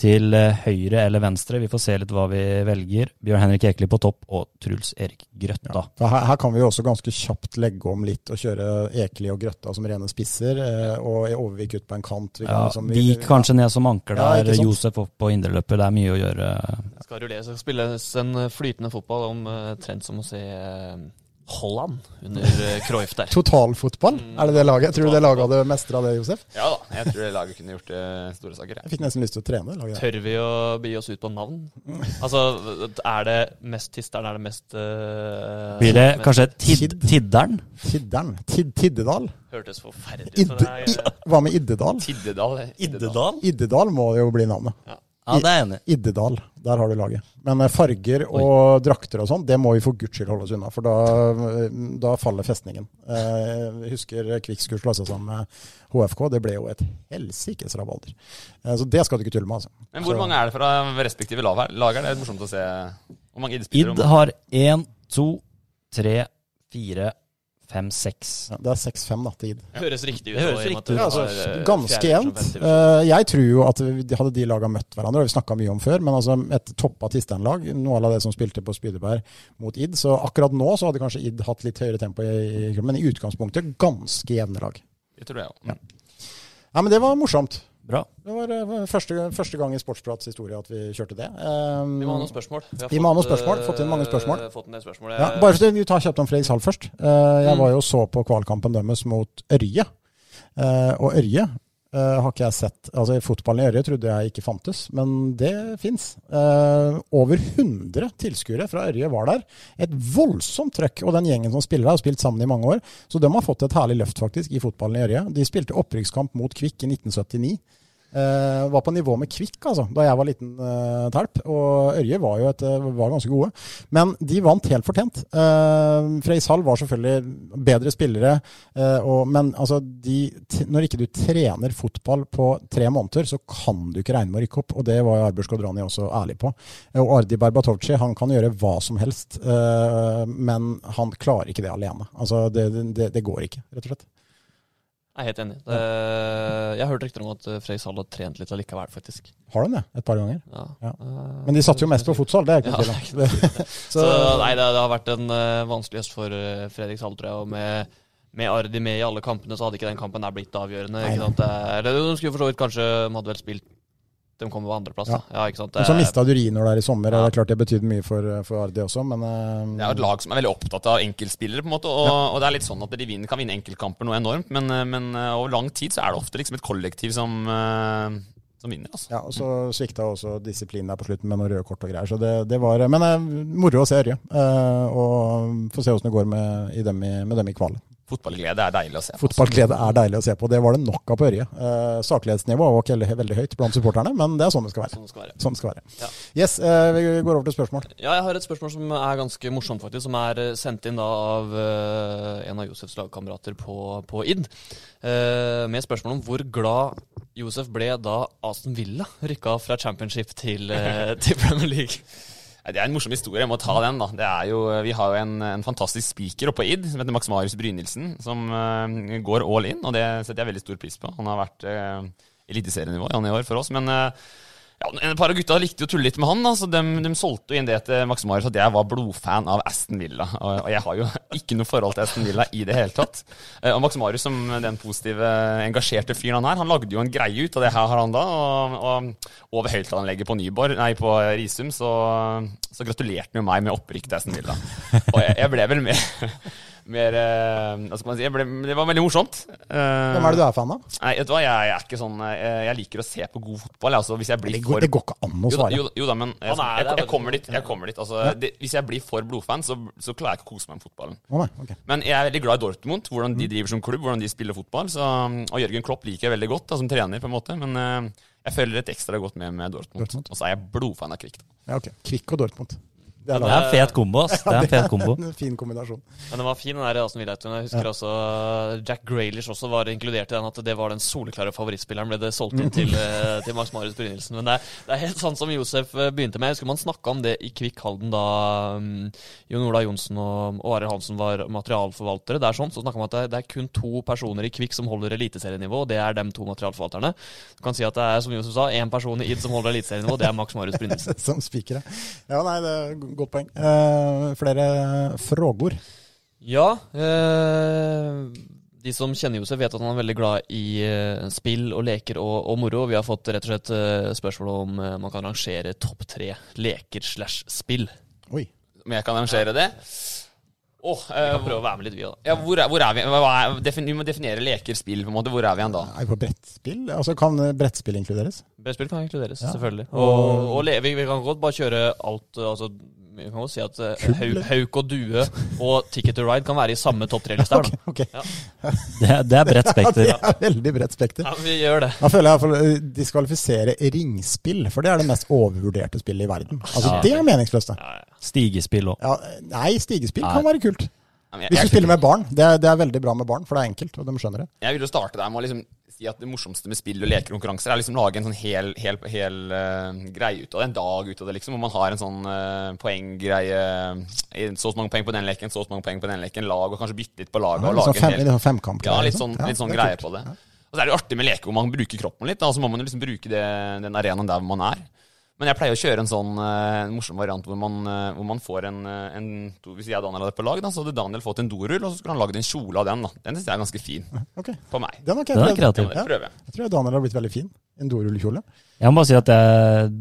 Speaker 1: til eh, høyre eller venstre. Vi får se litt hva vi velger. Bjørn Henrik Ekeli på topp og Truls Erik Grøtta.
Speaker 3: Ja, her, her kan vi jo også ganske kjapt legge om litt og kjøre Ekeli og Grøtta som rene spisser, eh, og Overvik ut på en kant. Vi kan
Speaker 1: Ja,
Speaker 3: liksom-
Speaker 1: Vik kanskje ned som anker der.
Speaker 3: ja.
Speaker 1: Josef opp på indreløper. Det er mye å gjøre.
Speaker 2: Skal rulleres og spilles en eh, flytende fotball om uh, som å se eh, Holland under uh, Cruyff der. *laughs*
Speaker 3: Totalfotball, er det det laget? Tror du det laget hadde mestra det, Josef?
Speaker 4: Ja da, jeg tror det laget kunne gjort eh, store saker. jeg.
Speaker 3: Jeg fikk nesten lyst til å trene laget.
Speaker 2: Tør vi å bi oss ut på navn? Altså, er det mest Tisteren? Er det mest uh,
Speaker 1: Blir det kanskje tid, Tidderen?
Speaker 3: Tidderen. Tid, Tiddedal.
Speaker 2: Hørtes forferdelig ut.
Speaker 3: hva med Iddedal?
Speaker 4: Tiddedal.
Speaker 3: Iddedal? Iddedal må jo bli navnet.
Speaker 1: Ja, det er jeg enig i.
Speaker 3: Iddedal, der har du laget. Men eh, farger og drakter og sånn, det må vi for guds skyld holde oss unna. For da, da faller festningen. Eh, Jeg husker Kvik skulle slå seg sammen med HFK. Det ble jo et helsikes rabalder. Eh, Så det skal du ikke tulle med, altså.
Speaker 4: Men hvor
Speaker 3: Så-
Speaker 4: mange er det fra respektive lag her? Lag her? Det er morsomt å se. Hvor mange
Speaker 1: Id har én, to, tre, fire, fem, seks.
Speaker 3: Ja, det er 6-5 da, til Id.
Speaker 2: høres riktig ut.
Speaker 1: Det høres riktig ut.
Speaker 3: Ja, altså, ganske jevnt. Eh, Jeg tror jo at vi- hadde de laga møtt hverandre, og vi snakka mye om før, men altså et toppa Tisteren-lag, noe av det som spilte på Spydeberg mot Id, så akkurat nå så hadde kanskje Id hatt litt høyere tempo, i, i- men i utgangspunktet ganske jevne lag.
Speaker 4: Det tror jeg òg.
Speaker 3: Ja. Nei, men det var morsomt.
Speaker 1: Bra.
Speaker 3: Det var eh, første, første gang i Sportsprats historie at vi kjørte det. Um,
Speaker 2: Vi må ha noen spørsmål. har
Speaker 3: Vi må ha noen
Speaker 2: fått,
Speaker 3: spørsmål. Fått inn mange spørsmål.
Speaker 2: eh, Fått inn spørsmål.
Speaker 3: Ja, bare for vi tar kjapt om Fredrikshall først. Uh, jeg
Speaker 2: Mm.
Speaker 3: var jo så på kvalkampen deres mot Ørje. Uh, og Ørje eh, har ikke jeg sett Altså, fotballen i Ørje trodde jeg ikke fantes, men det fins. over 100 tilskuere fra Ørje var der. Et voldsomt trøkk. Og den gjengen som spiller der, har spilt sammen i mange år. Så de har fått et herlig løft, faktisk, i fotballen i Ørje. De spilte opprykkskamp mot Kvikk i 1979. Eh, var på nivå med Kvikk altså, da jeg var liten uh, telp. Og Ørje var jo et, eh, var ganske gode. Men de vant helt fortjent. Uh, Fredrikshall var selvfølgelig bedre spillere. eh, og, men altså, de, når ikke du trener fotball på tre måneder, så kan du ikke regne med å rykke opp. Og det var Arbjørg Skodrani også ærlig på. Eh, Og Ardi Berbatovci kan gjøre hva som helst, eh, men han klarer ikke det alene. Altså, det, det, det går ikke, rett og slett.
Speaker 2: Jeg er helt enig. Det, jeg hørte hørt rykter om at eh, Fredrikshall har trent litt allikevel, faktisk.
Speaker 3: Har de det? Et par ganger.
Speaker 2: Ja.
Speaker 3: Ja.
Speaker 2: Eh,
Speaker 3: Men de satser jo mest på fotsal, det er *laughs* ikke noe tvil om. *laughs*
Speaker 2: Så, nei, det, har vært en eh, vanskelig høst for uh, Fredrikshall, tror jeg. Og med, med Ardi med i alle kampene, så hadde ikke den kampen der blitt avgjørende. Ikke sant? Det er- det- De skulle for så vidt kanskje De hadde vel spilt De kommer på andreplass,
Speaker 3: Ja.
Speaker 2: Ja, ikke sant?
Speaker 3: Men så
Speaker 2: Det-
Speaker 3: mista du Rino der i sommer,
Speaker 2: Ja.
Speaker 3: det er klart det betydde mye for, for Ardi også, men eh,
Speaker 4: Det er jo et lag som er veldig opptatt av enkeltspillere, på en måte. Og, og det er litt sånn at de vinner, kan vinne enkeltkamper noe enormt, men, men eh, over lang tid så er det ofte liksom et kollektiv som, eh, som vinner. Altså.
Speaker 3: Ja, og så svikta også disiplinen der på slutten med noen røde kort og greier. Så det, det var Men eh, moro å se Ørje. Uh, og få se åssen det går med, i dem i, med dem i kvalen.
Speaker 4: Fotballglede er deilig å se. på.
Speaker 3: Fotballglede er deilig å se på. Det var det nok av på Ørje. Eh, Saklighetsnivået var ikke veldig, veldig høyt blant supporterne, men det er sånn det skal være.
Speaker 2: Sånn det skal være.
Speaker 3: Sånn det skal være.
Speaker 2: Ja.
Speaker 3: Yes, eh, vi går over til spørsmål.
Speaker 2: Ja, jeg har et spørsmål som er ganske morsomt, faktisk. Som er eh, sendt inn da av eh, en av Josefs lagkamerater på, på ID. eh, med spørsmål om hvor glad Josef ble da Aston Villa rykka fra championship til, eh, til Premier League. *laughs* *laughs*
Speaker 4: Det er en morsom historie. Jeg må ta den, da. Jo, vi har jo en, en fantastisk speaker oppe på ID som heter Max Marius Brynildsen, som uh, går all in, og det setter jeg veldig stor pris på. Han har vært uh, eliteserienivå i år for oss, men eh, ja, En par av gutta likte jo å tulle litt med han, da, så de, de solgte jo inn det til Max Marius at jeg var blodfan av Aston Villa. Og, jeg har jo *laughs* ikke noe forhold til Aston Villa i det hele tatt. Eh, Og Max Marius, som den positive, engasjerte fyren han er, han lagde jo en greie ut av det her han da. Og, og over høyttaleranlegget på Nyborg, nei, på Risum, så, så gratulerte han jo meg med opprykk til Aston Villa. Og jeg, jeg ble vel mer *laughs* mer eh, Hva skal man si? Ble, det var veldig morsomt. Eh,
Speaker 3: Hvem er det du er fan av?
Speaker 4: Nei, vet du hva, jeg, jeg er ikke sånn Jeg, jeg liker å se på god fotball. Altså, hvis jeg blir
Speaker 3: Det
Speaker 4: for
Speaker 3: går, det går ikke an å svare.
Speaker 4: jo, jo da, men jeg, jeg, jeg, kommer dit. Jeg kommer dit altså, det, hvis jeg blir for blodfan, så, så klarer jeg ikke å kose meg med fotballen. Men jeg er veldig glad i Dortmund, hvordan
Speaker 3: Mm.
Speaker 4: de driver som klubb, hvordan de spiller fotball. Så, og Jørgen Klopp liker jeg veldig godt da, som trener, på en måte. Men eh, jeg følger et ekstra godt med med Dortmund.
Speaker 3: Dortmund.
Speaker 4: Og så er jeg blodfan av Kvikk.
Speaker 3: Ja, okay. Kvikk og Dortmund. Det er,
Speaker 1: Det er en fet kombo, ass. Det er en fet kombo.
Speaker 3: en fin kombinasjon.
Speaker 2: Men den var fin, den der Aston Villa-turen. Jeg husker også Jack Graylish også var inkludert i den, at det var den soleklare favorittspilleren, ble det solgt inn *laughs* til, uh, til Max Marius Brynildsen. Men det er, det er helt sånn som Josef uh, begynte med. Jeg husker man snakka om det i Kvikk Halden da um, Jon Ola Johnsen og, og Arild Hansen var materialforvaltere. Det er sånn, så snakka man at det, det er kun to personer i Kvikk som holder eliteserienivå, og det er dem to materialforvalterne. Du kan si at det er, som Josef sa, én person i ID som holder eliteserienivå, det er Max Marius Brynildsen. *laughs*
Speaker 3: Som spikere. ja. Nei, det godt poeng. Eh, flere frågor?
Speaker 2: Ja. Eh, de som kjenner Josef, vet at han er veldig glad i eh, spill og leker og, og moro. Vi har fått rett og slett eh, spørsmål om eh, man kan rangere topp tre leker slash spill.
Speaker 3: Oi.
Speaker 4: Om jeg kan arrangere det? Åh,
Speaker 2: Vi
Speaker 4: eh,
Speaker 2: kan prøve å være med litt, vi òg.
Speaker 4: ja, hvor, er, hvor er vi? Er, defin, vi må definere leker, spill, på en måte. Hvor er vi igjen da?
Speaker 3: Er vi på brettspill? Altså, kan brettspill inkluderes?
Speaker 2: Brettspill kan inkluderes,
Speaker 3: Ja.
Speaker 2: selvfølgelig.
Speaker 3: Og-
Speaker 2: Og, og le, vi, vi kan godt bare kjøre alt altså, Vi kan jo si at
Speaker 3: uh.
Speaker 2: Hauk og Due og Ticket to Ride kan være i samme topp tre-liste her. okay.
Speaker 3: ja.
Speaker 1: Det, er- det er bredt *laughs*
Speaker 3: Ja, det er veldig bredt spekter.
Speaker 2: Ja, vi gjør det.
Speaker 3: Da føler jeg iallfall uh, diskvalifisere ringspill, for det er det mest overvurderte spillet i verden. Altså,
Speaker 1: Ja.
Speaker 3: Det er meningsløst.
Speaker 2: Ja, ja.
Speaker 1: Stigespill òg.
Speaker 3: Ja, nei, stigespill
Speaker 1: Nei.
Speaker 3: kan være kult. Hvis du spiller med barn. Det er, det er veldig bra med barn, for det er enkelt, og de skjønner det.
Speaker 4: Jeg vil jo starte der med å liksom si at det morsomste med spill og lekekonkurranser er liksom lage en sånn hel, hel, hel uh, greie ut av det, en dag ut av det, liksom. Hvor man har en sånn uh, poenggreie Så og så mange poeng på den leken, så og så mange poeng på den leken, lag, og kanskje bytte litt på laget.
Speaker 3: Ja,
Speaker 4: og
Speaker 3: sånn
Speaker 4: lage
Speaker 3: fem,
Speaker 4: en hel
Speaker 3: sånn femkamp.
Speaker 4: Ja, litt sånn, litt sånn greie på det. Og så er det jo artig med leker hvor man bruker kroppen litt, da, så må man jo liksom bruke det, den arenaen der hvor man er. Men jeg pleier å kjøre en sånn eh, en morsom variant hvor man, eh, hvor man får en, eh, en Hvis jeg og Daniel hadde på lag, da, så hadde Daniel fått en dorull, og så skulle han lagd en kjole av den. da. Den syns jeg er ganske fin
Speaker 3: Okay.
Speaker 4: på meg.
Speaker 3: Den er,
Speaker 1: Den er kreativ.
Speaker 3: Ja.
Speaker 4: jeg.
Speaker 3: Jeg tror Daniel har blitt veldig fin. En dorullkjole.
Speaker 1: Jeg må bare si at jeg,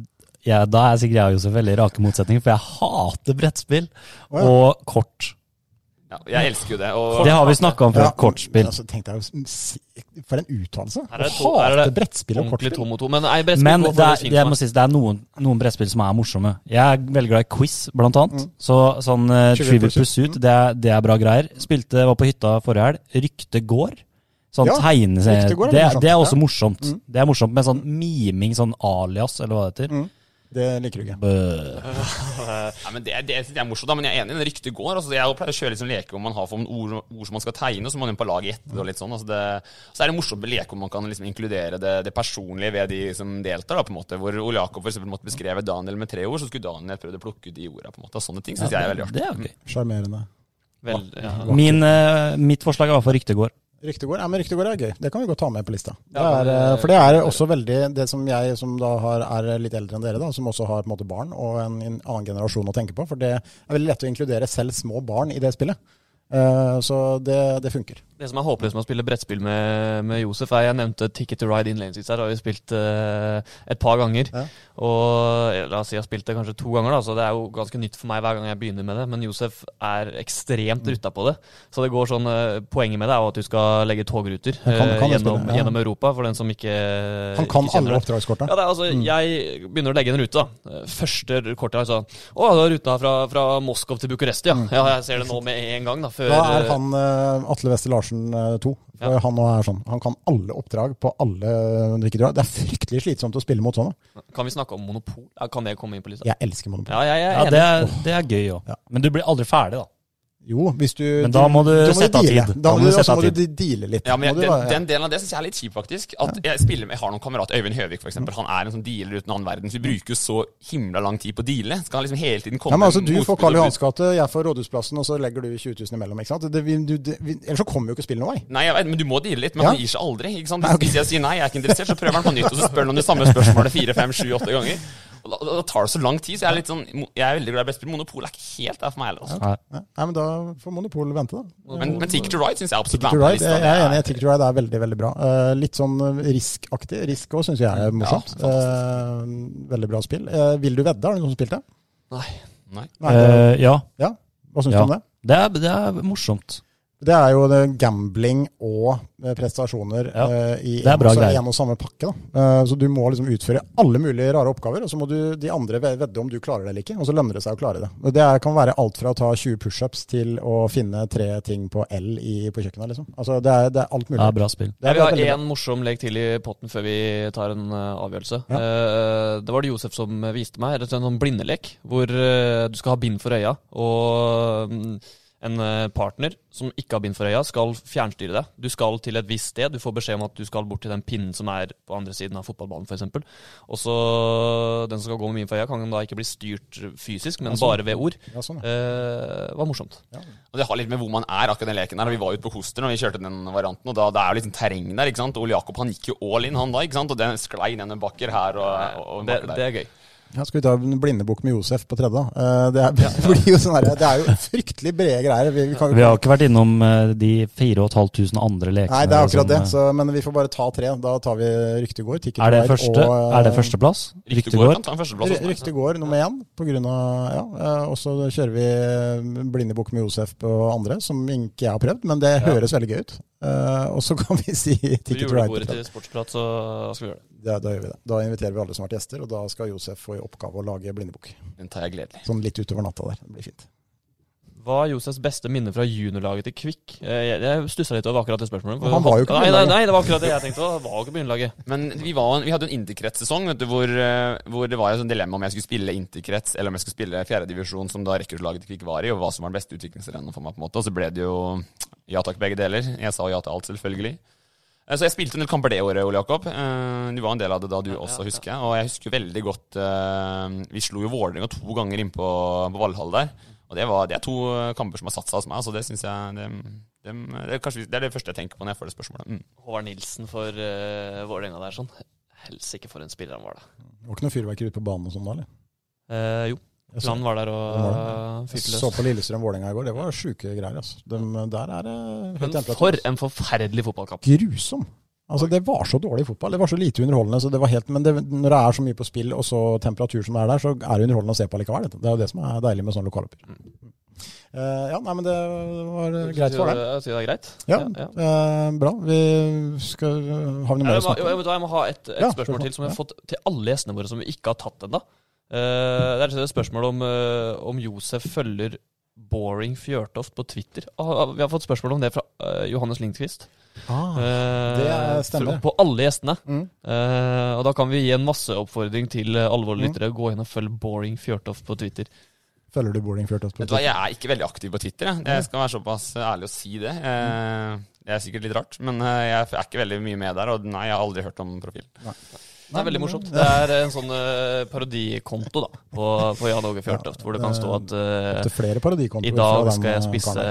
Speaker 1: jeg, da er sikkert jeg og Josef veldig rake motsetninger, for jeg hater brettspill
Speaker 3: oh, ja.
Speaker 1: og kort.
Speaker 4: Ja, jeg elsker jo det. Og,
Speaker 1: Det har vi snakka om før.
Speaker 3: Ja,
Speaker 1: Kortspill.
Speaker 3: Altså, jo, for en
Speaker 2: det
Speaker 3: Å hate brettspill og
Speaker 2: kortspill. to mot to. Men nei, brettspill
Speaker 1: Men det er,
Speaker 2: det,
Speaker 1: jeg må si, det er noen, noen brettspill som er morsomme. Jeg er veldig glad i quiz, blant annet.
Speaker 3: Mm.
Speaker 1: Så sånn uh,
Speaker 3: Trivial Pursuit.
Speaker 1: Det er, det er bra greier. Spilte, var på hytta forrige helg. Rykte går. Sånn
Speaker 3: Ja,
Speaker 1: tegneserie.
Speaker 3: Er
Speaker 1: Det, det er også morsomt.
Speaker 3: Mm.
Speaker 1: Det er morsomt med sånn miming, sånn alias, eller hva det heter.
Speaker 3: Det liker du ikke.
Speaker 1: Bø. *laughs*
Speaker 4: Ja, men det, det det er morsomt, da, men jeg er enig i ryktet går. Altså, jeg pleier å kjøre litt sånn leke hvor man har for ord, ord som man skal tegne, og så må man inn på laget etter. og litt sånn. Altså, det, så er det morsomt med leke hvor man kan liksom inkludere det, det personlige ved de som deltar. Da, på en måte. Hvor Ole Jakob for eksempel måtte beskrevet Daniel med tre ord, så skulle Daniel prøvd å plukke ut de ordene. på en måte. Og sånne ting syns jeg er veldig artig.
Speaker 1: Det er gøy.
Speaker 3: Sjarmerende.
Speaker 2: Ja.
Speaker 1: Min, eh, mitt forslag er i hvert fall Rykte går.
Speaker 3: Ryktegård ja, men Ryktegård er gøy. Det kan vi godt ta med på lista. Det er, eh, for det er også veldig Det som jeg, som da har, er litt eldre enn dere, da, som også har på en måte barn og en, en annen generasjon å tenke på. For det er veldig lett å inkludere selv små barn i det spillet. Eh, så det, det funker.
Speaker 2: Det som er håpløst med å spille brettspill med, med Josef, er jeg nevnte Ticket to Ride Inlanes her. Har vi spilt uh, et par ganger.
Speaker 3: Ja.
Speaker 2: Og la oss si jeg har spilt det kanskje to ganger, da, så det er jo ganske nytt for meg hver gang jeg begynner med det. Men Josef er ekstremt
Speaker 3: Mm.
Speaker 2: rutta på det. Så det går sånn eh, Poenget med det er jo at du skal legge togruter
Speaker 3: kan-
Speaker 2: eh,
Speaker 3: kan
Speaker 2: gjennom,
Speaker 3: spille, ja.
Speaker 2: gjennom Europa, for den som ikke
Speaker 3: Han kan
Speaker 2: ikke
Speaker 3: alle
Speaker 2: det.
Speaker 3: oppdragskorta.
Speaker 2: Ja, det er altså,
Speaker 3: Mm.
Speaker 2: Jeg begynner å legge en rute. da. Første kortet altså Å, du har ruta fra, fra Moskov til Bucuresti, ja. ja. Jeg ser det nå med en gang, da. Før
Speaker 3: Mm. Da er han eh, Atle Wester Larsen eh, to. For
Speaker 2: Ja.
Speaker 3: Han nå er sånn. Han kan alle oppdrag på alle drikkedrag. Det er fryktelig slitsomt å spille mot sånne.
Speaker 2: Kan vi snakke om monopol? Kan det komme inn på lista?
Speaker 3: Jeg elsker Monopol.
Speaker 2: Ja, jeg, jeg
Speaker 1: Ja, det er, det er gøy òg.
Speaker 3: Ja.
Speaker 1: Men du blir aldri ferdig, da.
Speaker 3: Jo, hvis du
Speaker 1: Men da må du sette av tid.
Speaker 3: Da må du,
Speaker 1: sette av
Speaker 3: må du deale litt.
Speaker 4: Ja, men jeg,
Speaker 3: du
Speaker 4: den, den delen av det syns jeg er litt kjip, faktisk. At jeg, spiller med, jeg har noen kamerater, Øyvind Høvik f.eks. Han er en sånn dealer uten annen verden. Så vi bruker jo så himla lang tid på å deale. Skal han liksom hele tiden komme
Speaker 3: ja, men altså, Du får Karl Johans gate, jeg får Rådhusplassen, og så legger du 20 000 imellom. ikke sant? Det, vi, du, det, vi, ellers så kommer jo ikke spillet noen vei.
Speaker 4: Nei, jeg vet, men du må deale litt. Men
Speaker 3: Ja.
Speaker 4: han gir seg aldri. ikke sant?
Speaker 3: Hvis.
Speaker 4: Hvis jeg sier nei, jeg er ikke interessert, så prøver han på nytt. Og så spør han om det samme spørsmålet fire, fem, sju, åtte ganger. Og da, da tar det så lang tid. Så jeg er litt sånn Jeg er veldig glad i brettspill. Monopol er ikke helt der for meg heller. Altså.
Speaker 1: Nei.
Speaker 3: Nei, men Da får Monopol vente, da.
Speaker 4: Men, men Ticket to Ride syns jeg absolutt er
Speaker 3: jeg er enig. Ticket to Ride er veldig veldig bra. Uh, litt sånn Risk-aktig. Risk òg syns jeg er morsomt.
Speaker 4: Ja,
Speaker 3: uh, veldig bra spill. Uh, vil du vedde? Har du noen som spilt det?
Speaker 2: Nei.
Speaker 4: Nei.
Speaker 3: Nei, det-
Speaker 1: Eh, ja,
Speaker 3: ja. Hva syns
Speaker 1: ja.
Speaker 3: du om det?
Speaker 1: det er, det er morsomt.
Speaker 3: Det er jo det gambling og eh, prestasjoner
Speaker 1: Ja,
Speaker 3: uh, i
Speaker 1: det er
Speaker 3: en, og, en og samme pakke. Da. Eh, så du må liksom utføre alle mulige rare oppgaver, og så må du, de andre vedde om du klarer det eller ikke. Og så lønner det seg å klare det. Og det er, kan være alt fra å ta 20 pushups til å finne tre ting på L i, på kjøkkenet. Liksom. Altså, det, er, det er alt mulig.
Speaker 1: Det er bra spill.
Speaker 3: Det er
Speaker 2: Jeg vil ha én morsom lek til i potten før vi tar en uh, avgjørelse.
Speaker 3: Ja.
Speaker 2: Eh, det var det Josef som viste meg. Rett og slett en sånn blindelek hvor eh, du skal ha bind for øya. Og mm, en eh, partner som ikke har bind for øya, skal fjernstyre deg. Du skal til et visst sted. Du får beskjed om at du skal bort til den pinnen som er på andre siden av fotballbanen, f.eks. Og så den som skal gå med bind for øya, kan da ikke bli styrt fysisk, men
Speaker 3: Ja, sånn.
Speaker 2: bare ved ord.
Speaker 3: Ja, sånn, ja.
Speaker 2: Eh, var morsomt.
Speaker 4: Og det har litt med hvor man er, akkurat den leken der. Vi var ute på Koster når vi kjørte den varianten, og da det er jo litt sånn terreng der, ikke sant. Ole Jakob han gikk jo all in, han da, ikke sant. Og den sklei ned en bakker her og, og, og
Speaker 2: Det,
Speaker 4: der.
Speaker 2: det er gøy.
Speaker 3: Ja, skal vi ta en blindebukk med Josef på tredje? Eh, Det er, *laughs* jo sånn det er jo fryktelig brede greier. Vi, vi kan,
Speaker 1: Vi har ikke vært innom eh, de 4500 andre lekene.
Speaker 3: Nei, det er akkurat
Speaker 1: som,
Speaker 3: det.
Speaker 1: eh,
Speaker 3: Så, men vi får bare ta tre. Da tar vi Ryktegård,
Speaker 1: Er det, første,
Speaker 3: og
Speaker 1: er det førsteplass?
Speaker 4: Ryktegård kan ta en førsteplass. hos.
Speaker 3: Ryktegård nummer én på grunn av ja, Og så kjører vi Blindebukk med Josef på andre, som ikke jeg har prøvd, men det høres veldig gøy ut. Eh, og så kan vi *laughs* si Ticket to Ride.
Speaker 2: til Sportsprat, så skal vi gjøre det.
Speaker 3: Da, da gjør vi det. Da inviterer vi alle som har vært gjester, og da skal Josef få i oppgave å lage blindebok.
Speaker 4: Den tar jeg gledelig.
Speaker 3: Sånn litt utover natta der. Det blir fint.
Speaker 2: Hva er Josefs beste minne fra juniorlaget til Kvikk? Eh, Jeg, jeg stussa litt over akkurat det spørsmålet.
Speaker 3: Han var jo ikke på
Speaker 2: nei, nei, nei, det var akkurat det jeg tenkte. Han var jo ikke på juniorlaget.
Speaker 4: Men vi, var, vi hadde en interkretssesong vet du, hvor, eh, hvor det var et sånn dilemma om jeg skulle spille interkrets eller om jeg skulle spille fjerdedivisjon, som da rekruttlaget til Kvikk var i, og hva som var den beste utviklingsrennen for meg. på en måte. Og så ble det jo ja takk, begge deler. Jeg sa ja til alt, selvfølgelig. Eh, Så jeg spilte en del kamper det året, Ole Jakob. Eh, Du var en del av det da, du
Speaker 2: Ja,
Speaker 4: også,
Speaker 2: ja,
Speaker 4: husker jeg. Og jeg husker veldig godt Vi slo jo Vålerenga to ganger inn på, på Valhall der. Og det, var, det er to eh, kamper som har satt seg hos meg, så det syns jeg det, det, det, er kanskje, det er det første jeg tenker på når jeg får det spørsmålet. Mm.
Speaker 2: Håvard Nilsen for uh, Vålerenga der, sånn. Helsike for en spiller han var, da.
Speaker 3: Det var ikke noe fyrverkeri ute på banen og sånn da, eller?
Speaker 2: Eh, jo, Land var der og fyrte løs.
Speaker 3: så på Lillestrøm-Vålerenga i går. Det var sjuke greier. altså. De, der er det høyt
Speaker 2: Men
Speaker 3: temperatur.
Speaker 2: for en forferdelig fotballkamp.
Speaker 3: Grusom. Altså, det var så dårlig fotball. Det var så lite underholdende. så det var helt, Men det, når det er så mye på spill, og så temperatur som er der, så er det underholdende å se på likevel. Det er jo det som er deilig med sånne lokaloppgjør. Eh, ja, nei, men det var greit for deg.
Speaker 2: Jeg sier det er greit.
Speaker 3: Ja,
Speaker 2: ja.
Speaker 3: eh, bra. Vi skal Har vi noe mer å snakke om?
Speaker 2: jeg må ha et, et
Speaker 3: Ja,
Speaker 2: spørsmål til som vi har
Speaker 3: Ja.
Speaker 2: fått til alle gjestene våre som vi ikke har tatt ennå. det er et spørsmål om, eh, om Josef følger Boring Fjørtoft på Twitter. Ah, Vi har fått spørsmål om det fra eh, Johannes Lindqvist.
Speaker 3: Ah,
Speaker 2: Eh,
Speaker 3: det er- stemmer.
Speaker 2: På alle gjestene.
Speaker 3: mm.
Speaker 2: Uh, og da kan vi gi en masseoppfordring til alvorlige lyttere. våre
Speaker 3: Mm.
Speaker 2: Gå inn og følg Boring Fjørtoft på Twitter.
Speaker 3: Følger du Boring Fjørtoft? på Twitter?
Speaker 4: Jeg er ikke veldig aktiv på Twitter. Jeg, jeg skal være såpass ærlig å si det. Uh, Det er sikkert litt rart, men eh, jeg er ikke veldig mye med der. Og nei, jeg har aldri hørt om profilen.
Speaker 2: Det er veldig morsomt. Det er en sånn uh, parodikonto da, på, på Jan Åge Fjørtoft, hvor det kan stå at uh, i dag, skal jeg
Speaker 3: eh,
Speaker 2: spisse.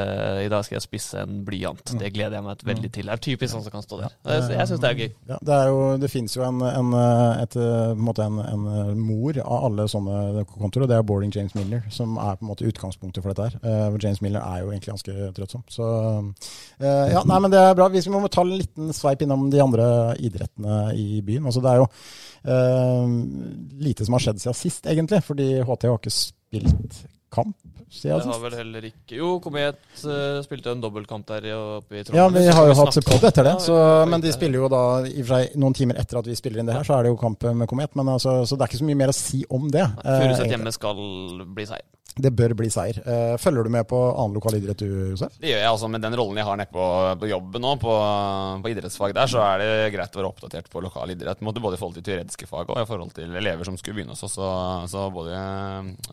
Speaker 2: I dag skal jeg spisse en blyant. Det gleder jeg meg veldig til. Det er typisk sånn som kan stå der. Jeg, syns det er gøy.
Speaker 3: Ja, det, er jo, det finnes jo en, en, et, en, en, en mor av alle sånne kontoer, og det er Boring James Miller, som er på en måte utgangspunktet for dette her. James Miller er jo egentlig ganske trøttsom. Så ja, nei, men det er bra. Vi må ta en liten sveip innom de andre idrettene i byen. Altså, det er jo lite som har skjedd siden sist, egentlig. Fordi HT har ikke spilt kamp siden
Speaker 2: Det har
Speaker 3: sist.
Speaker 2: vel heller ikke Jo, Komet uh, spilte en dobbeltkamp der oppe i Trondheim.
Speaker 3: Ja, vi har jo hatt
Speaker 2: snakke
Speaker 3: etter det. Så, men de spiller jo da i og for seg noen timer etter at vi spiller inn det her, så er det jo kamp med Komet. Men altså, så det er ikke så mye mer å si om det.
Speaker 2: Furuset
Speaker 3: Eh,
Speaker 2: hjemme skal bli seier.
Speaker 3: Det bør bli seier. Eh, Følger du med på annen lokal idrett du, Josef?
Speaker 4: Det gjør jeg altså med den rollen jeg har nede på, på jobben nå, på, på idrettsfag der, så er det greit å være oppdatert på lokal idrett. Både i forhold til teoretiske fag og i forhold til elever som skulle begynne hos oss. Så, så både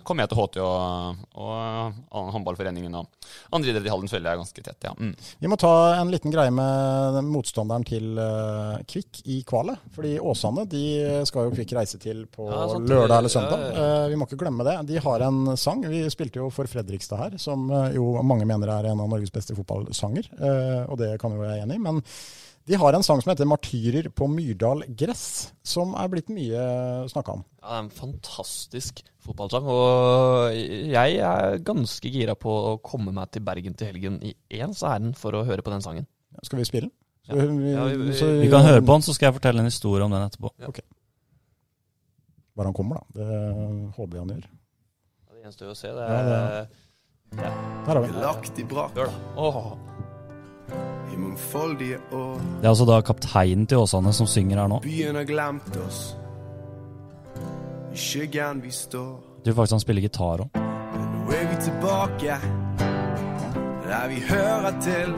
Speaker 4: kom jeg til HT og, og håndballforeningen og andre idretter i Halden følger jeg ganske tett, ja. Mm.
Speaker 3: Vi må ta en liten greie med motstanderen til eh, Kvikk i kvalet. Fordi Åsane de skal jo Kvikk reise til på
Speaker 2: Ja, sant.
Speaker 3: lørdag eller søndag.
Speaker 2: ja,
Speaker 3: Eh, Vi må ikke glemme det. De har en sang. Vi spilte jo for Fredrikstad her, som eh, jo mange mener er en av Norges beste fotballsanger. eh, Og det kan jo jeg være enig i. Men de har en sang som heter 'Martyrer på Myrdal gress', som er blitt mye snakka om.
Speaker 2: Ja, det er en fantastisk fotballsang. Og jeg er ganske gira på å komme meg til Bergen til helgen i ens ærend for å høre på den sangen.
Speaker 3: Skal vi spille den?
Speaker 2: Ja.
Speaker 3: Vi,
Speaker 2: Ja, vi- vi-
Speaker 1: Vi kan høre på den, så skal jeg fortelle en historie om den etterpå.
Speaker 3: Bare han kommer, da. Det håper jeg han gjør.
Speaker 2: Det gjenstår å se. Det
Speaker 3: Ja,
Speaker 2: er
Speaker 3: det Der har vi.
Speaker 5: Lagt i brak i mangfoldige år.
Speaker 1: Det er altså da kapteinen til Åsane som synger her nå.
Speaker 5: Byen har glemt oss. I skyggen vi står.
Speaker 1: Du, faktisk han spiller gitar òg.
Speaker 5: Men nå er vi tilbake der vi hører til.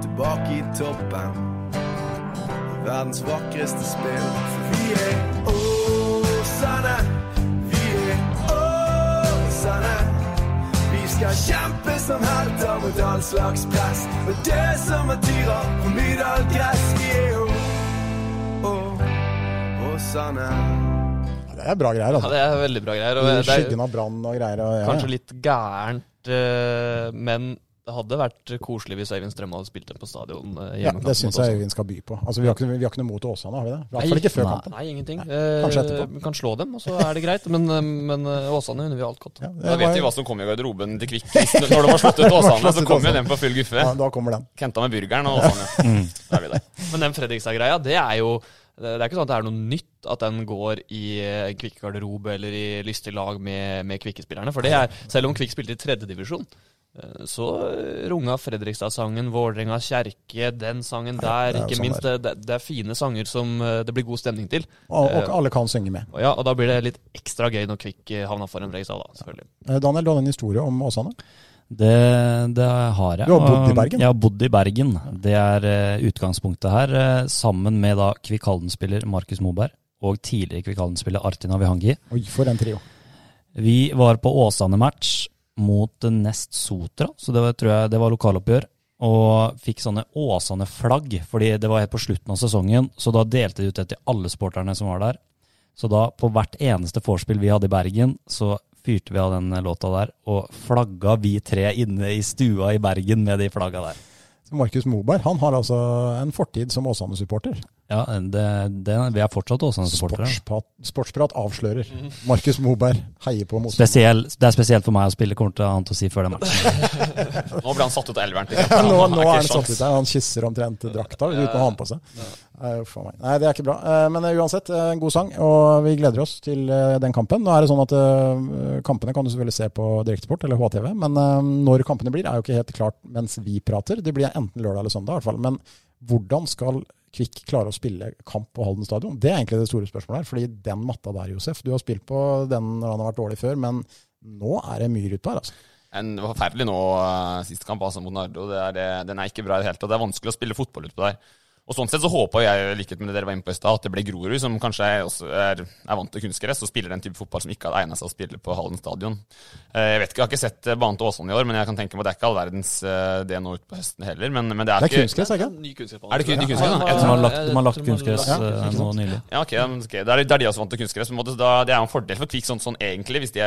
Speaker 5: Tilbake i toppen. I verdens vakreste spill. For vi er Åsane. Skal kjempe som helter mot all slags press. Og dø som martyrer på Myrdal gress. Vi er jo Åsane.
Speaker 3: Det er bra greier, altså.
Speaker 2: Ja, det er veldig bra greier. Og
Speaker 3: I
Speaker 2: det er
Speaker 3: skyggen av brann og greier. Og, ja,
Speaker 2: kanskje
Speaker 3: ja.
Speaker 2: litt gærent, eh, men det hadde vært koselig hvis Øyvind Strømme hadde spilt den på stadion. eh,
Speaker 3: Ja, det syns jeg. Øyvind skal by på. Altså, vi, har ikke, vi har ikke noe mot Åsane, har vi det? I hvert fall ikke før
Speaker 1: Nei.
Speaker 3: kampen.
Speaker 2: Nei, ingenting.
Speaker 3: Nei, kanskje
Speaker 2: Eh,
Speaker 3: etterpå.
Speaker 2: Vi kan slå dem, og så er det greit. Men, eh, men Åsane unner vi alt godt.
Speaker 3: Ja,
Speaker 4: Da vet
Speaker 3: var-
Speaker 4: vi hva som kommer i garderoben til Kvikk. Når de har sluttet *laughs* Åsane, så kommer jo den på full guffe.
Speaker 3: ja, da kommer den.
Speaker 4: Kenta med burgeren og Åsane. *laughs* Da er vi der.
Speaker 2: Men den Fredrikstad-greia, det er jo det er ikke sånn at det er noe nytt at den går i Kvikk-garderobe eller i lystig lag med, med Kvikke-spillerne. For det er, selv om Kvikk spilte i tredjedivisjon, så runga Fredrikstad-sangen, Vålerenga kjerke, den sangen der.
Speaker 3: det er
Speaker 2: ikke
Speaker 3: sånn
Speaker 2: minst,
Speaker 3: det
Speaker 2: det, det, er fine sanger som eh, det blir god stemning til.
Speaker 3: Og, og alle kan synge med.
Speaker 2: Ja, og da blir det litt ekstra gøy når Kvikk eh, havna foran Fredrikstad, da, selvfølgelig.
Speaker 3: Eh, Daniel, du har en historie om Åsane?
Speaker 1: Det, det har jeg.
Speaker 3: Du har bodd i Bergen?
Speaker 1: Jeg har bodd i Bergen. Det er eh, utgangspunktet her, eh, sammen med da Kvikk Halden-spiller Markus Moberg og tidligere Kvikk Halden-spiller Artina Vihangi.
Speaker 3: Oi, for en trio.
Speaker 1: Vi var på Åsane-match mot Nest Sotra, så det var, tror jeg det var lokaloppgjør. Og fikk sånne Åsane-flagg, fordi det var helt på slutten av sesongen. Så da delte de ut det til alle sporterne som var der. Så da, på hvert eneste vorspiel vi hadde i Bergen, så fyrte vi av den låta der, og flagga vi tre inne i stua i Bergen med de flagga der.
Speaker 3: Markus Moberg han har altså en fortid som Åsane-supporter.
Speaker 1: Ja, det, det, vi er fortsatt Åsane-supportere.
Speaker 3: Sportsprat, sportsprat avslører. Markus Moberg heier på motstanderen.
Speaker 1: Spesiell, det er spesielt for meg å spille, kommer til annet å si før den matchen. *laughs*
Speaker 4: Nå ble han satt ut av elveren.
Speaker 3: Ja, nå, nå er han satt ut der. Han kysser omtrent drakta uten å ha den på seg. Nei, uff meg. Nei, det er ikke bra. Eh, Men eh, uansett, eh, en god sang, og vi gleder oss til den kampen. Nå er det sånn at kampene kan du selvfølgelig se på Direktesport eller HTV, men når kampene blir, er jo ikke helt klart mens vi prater. Det blir enten lørdag eller søndag, i hvert fall. Men hvordan skal Kvikk klare å spille kamp på Halden stadion? Det er egentlig det store spørsmålet her. fordi den matta der, Josef, du har spilt på den når han har vært dårlig før, men nå er det myr utpå her, altså.
Speaker 4: En, forferdelig nå siste sist kamp altså, mot Nardo. Det er, det- den er ikke bra i det hele tatt. Det er vanskelig å spille fotball utpå der. Og sånn sett så håpa jeg, i likhet med det dere var inne på i stad, at det ble Grorud, som kanskje er, også er, er vant til kunstgress, og spiller den type fotball som ikke hadde egna seg å spille på Hallen stadion. Eh, Jeg vet ikke, jeg har ikke sett eh, banen til Åsane i år, men jeg kan tenke meg at det er ikke all verdens eh, det nå utpå høsten heller. Men, men det er,
Speaker 3: Det er
Speaker 4: ikke
Speaker 3: kunstgress, er det ikke?
Speaker 2: Ny kunstgressbane.
Speaker 4: Er det ny kunstgress, da?
Speaker 2: Ja,
Speaker 1: De har lagt, de har lagt kunstgress
Speaker 3: Ja,
Speaker 1: nå nylig.
Speaker 4: Ja, ok, okay. ok. Det er, det er de også vant til kunstgress. måte, så da, Det er jo en fordel for Kvikk sånn, sånn egentlig, hvis de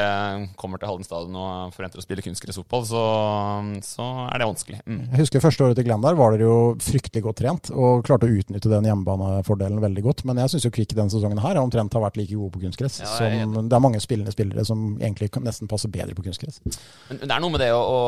Speaker 4: kommer til Halden stadion og forventer å spille kunstgressfotball, så, så er det vanskelig. Mm.
Speaker 3: Jeg husker første året til Glenn der var dere jo fryktelig godt trent og klarte å utnytte den hjemmebanefordelen veldig godt. Men jeg syns Kvikk denne sesongen her omtrent har vært like gode på kunstgress.
Speaker 2: Ja,
Speaker 3: som, det er mange spillende spillere som egentlig kan nesten passer bedre på kunstgress.
Speaker 4: Men det er noe med det å, å,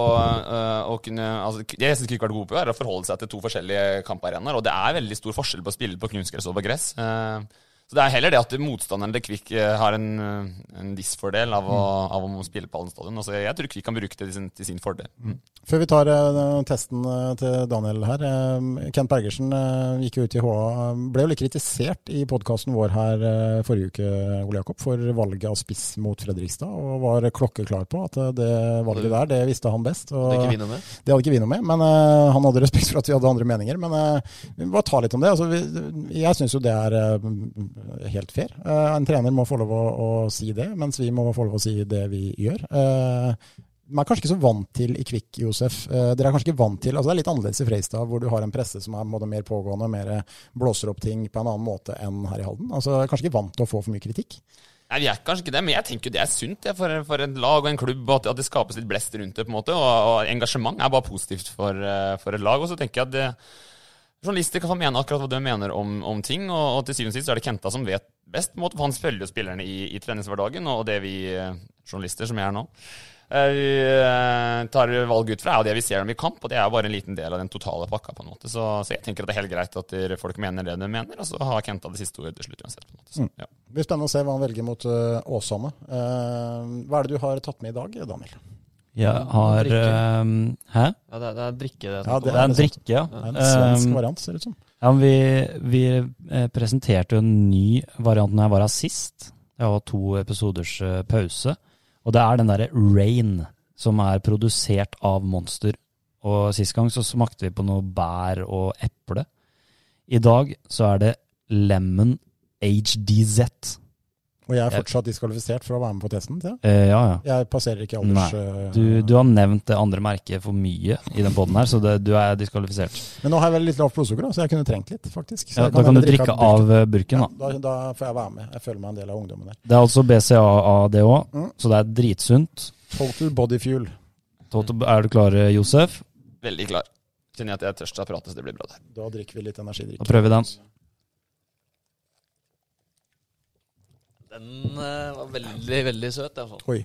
Speaker 4: å kunne altså, Det jeg syns Kvikk har vært gode på, er å forholde seg til to forskjellige kamparenaer. Og det er veldig stor forskjell på å spille på kunstgress og på gress. Eh, Så det er heller det at motstanderen til Kvikk eh, har en, eh, en disfordel av å, av å spille på Allen stadion. Altså, jeg tror Kvikk kan bruke det til sin, til sin fordel. Mm.
Speaker 3: Før vi tar uh, testen til Daniel her. Uh, Kent Bergersen uh, gikk jo ut i HA. Ble jo litt kritisert i podkasten vår her forrige uke, Ole Jakob, for valget av spiss mot Fredrikstad. Og var klokkeklar på at det valget der, det visste han best. Og
Speaker 2: Det ikke med.
Speaker 3: det hadde ikke vi noe med, men han hadde respekt for at vi hadde andre meninger. Men vi må bare ta litt om det. Altså, vi, jeg syns jo det er helt fair. Eh, en trener må få lov å, å si det, mens vi må få lov å si det vi gjør. Eh, man er kanskje ikke så vant til i Kvikk, Josef. Eh, dere er kanskje ikke vant til, altså Det er litt annerledes i Freistad, hvor du har en presse som er mer pågående, mer blåser opp ting på en annen måte enn her i Halden. Altså, kanskje ikke vant til å få for mye kritikk.
Speaker 4: Nei, Vi er kanskje ikke det, men jeg tenker jo det er sunt det, for, for et lag og en klubb. og At, det skapes litt blest rundt det. på en måte, Og, og engasjement er bare positivt for, for et lag. Og så tenker jeg at det, journalister kan få mene akkurat hva de mener om, om ting. Og, og til syvende og sist er det Kenta som vet best. måte, for Han følger jo spillerne i, i treningshverdagen. Og det vi eh, journalister, som jeg er nå, eh, vi eh, tar valg ut fra, er jo det vi ser dem i kamp. Og det er jo bare en liten del av den totale pakka. på en måte, Så, så jeg tenker at det er helt greit at folk mener det de mener, og så har Kenta det siste ordet til slutt uansett. på en måte. Så, ja.
Speaker 3: Det blir spennende å se hva han velger mot Åsane. Hva er det du har tatt med i dag, Daniel?
Speaker 1: Jeg har eh, Hæ?
Speaker 2: Ja, det, er- det er drikke det.
Speaker 3: Ja,
Speaker 1: Det er en drikke, ja.
Speaker 3: Det er en svensk
Speaker 1: Eh,
Speaker 3: variant, ser det ut som.
Speaker 1: Ja, men vi, vi eh, presenterte jo en ny variant når jeg var her sist. Jeg har to episoders eh, pause. Og det er den derre Rain, som er produsert av Monster. Og sist gang så smakte vi på noe bær og eple. I dag så er det Lemon HDZ.
Speaker 3: Og jeg er fortsatt diskvalifisert for å være med på testen. Ja.
Speaker 1: Eh, ja, ja.
Speaker 3: Jeg passerer ikke alders... eh,
Speaker 1: Du, du har nevnt det andre merket for mye i den poden her, så det, du er diskvalifisert.
Speaker 3: Men nå har jeg vel litt lavt blodsukker, da, så jeg kunne trengt litt, faktisk. Så
Speaker 1: Ja,
Speaker 3: jeg
Speaker 1: da kan du drikke av
Speaker 3: burken.
Speaker 1: eh, burken,
Speaker 3: Ja,
Speaker 1: da.
Speaker 3: da, da får jeg være med. Jeg føler meg en del av ungdommen der.
Speaker 1: Det er altså BCAA, det òg,
Speaker 3: Mm.
Speaker 1: så det er dritsunt.
Speaker 3: Total body fuel.
Speaker 1: Total, Er du klar, Josef?
Speaker 4: Veldig klar. Kjenner jeg at jeg er tørst av å prate, så det blir bra. der.
Speaker 3: Da drikker vi litt energidrikk.
Speaker 1: Da prøver vi den.
Speaker 2: Den eh, var veldig, veldig søt, iallfall.
Speaker 3: Oi.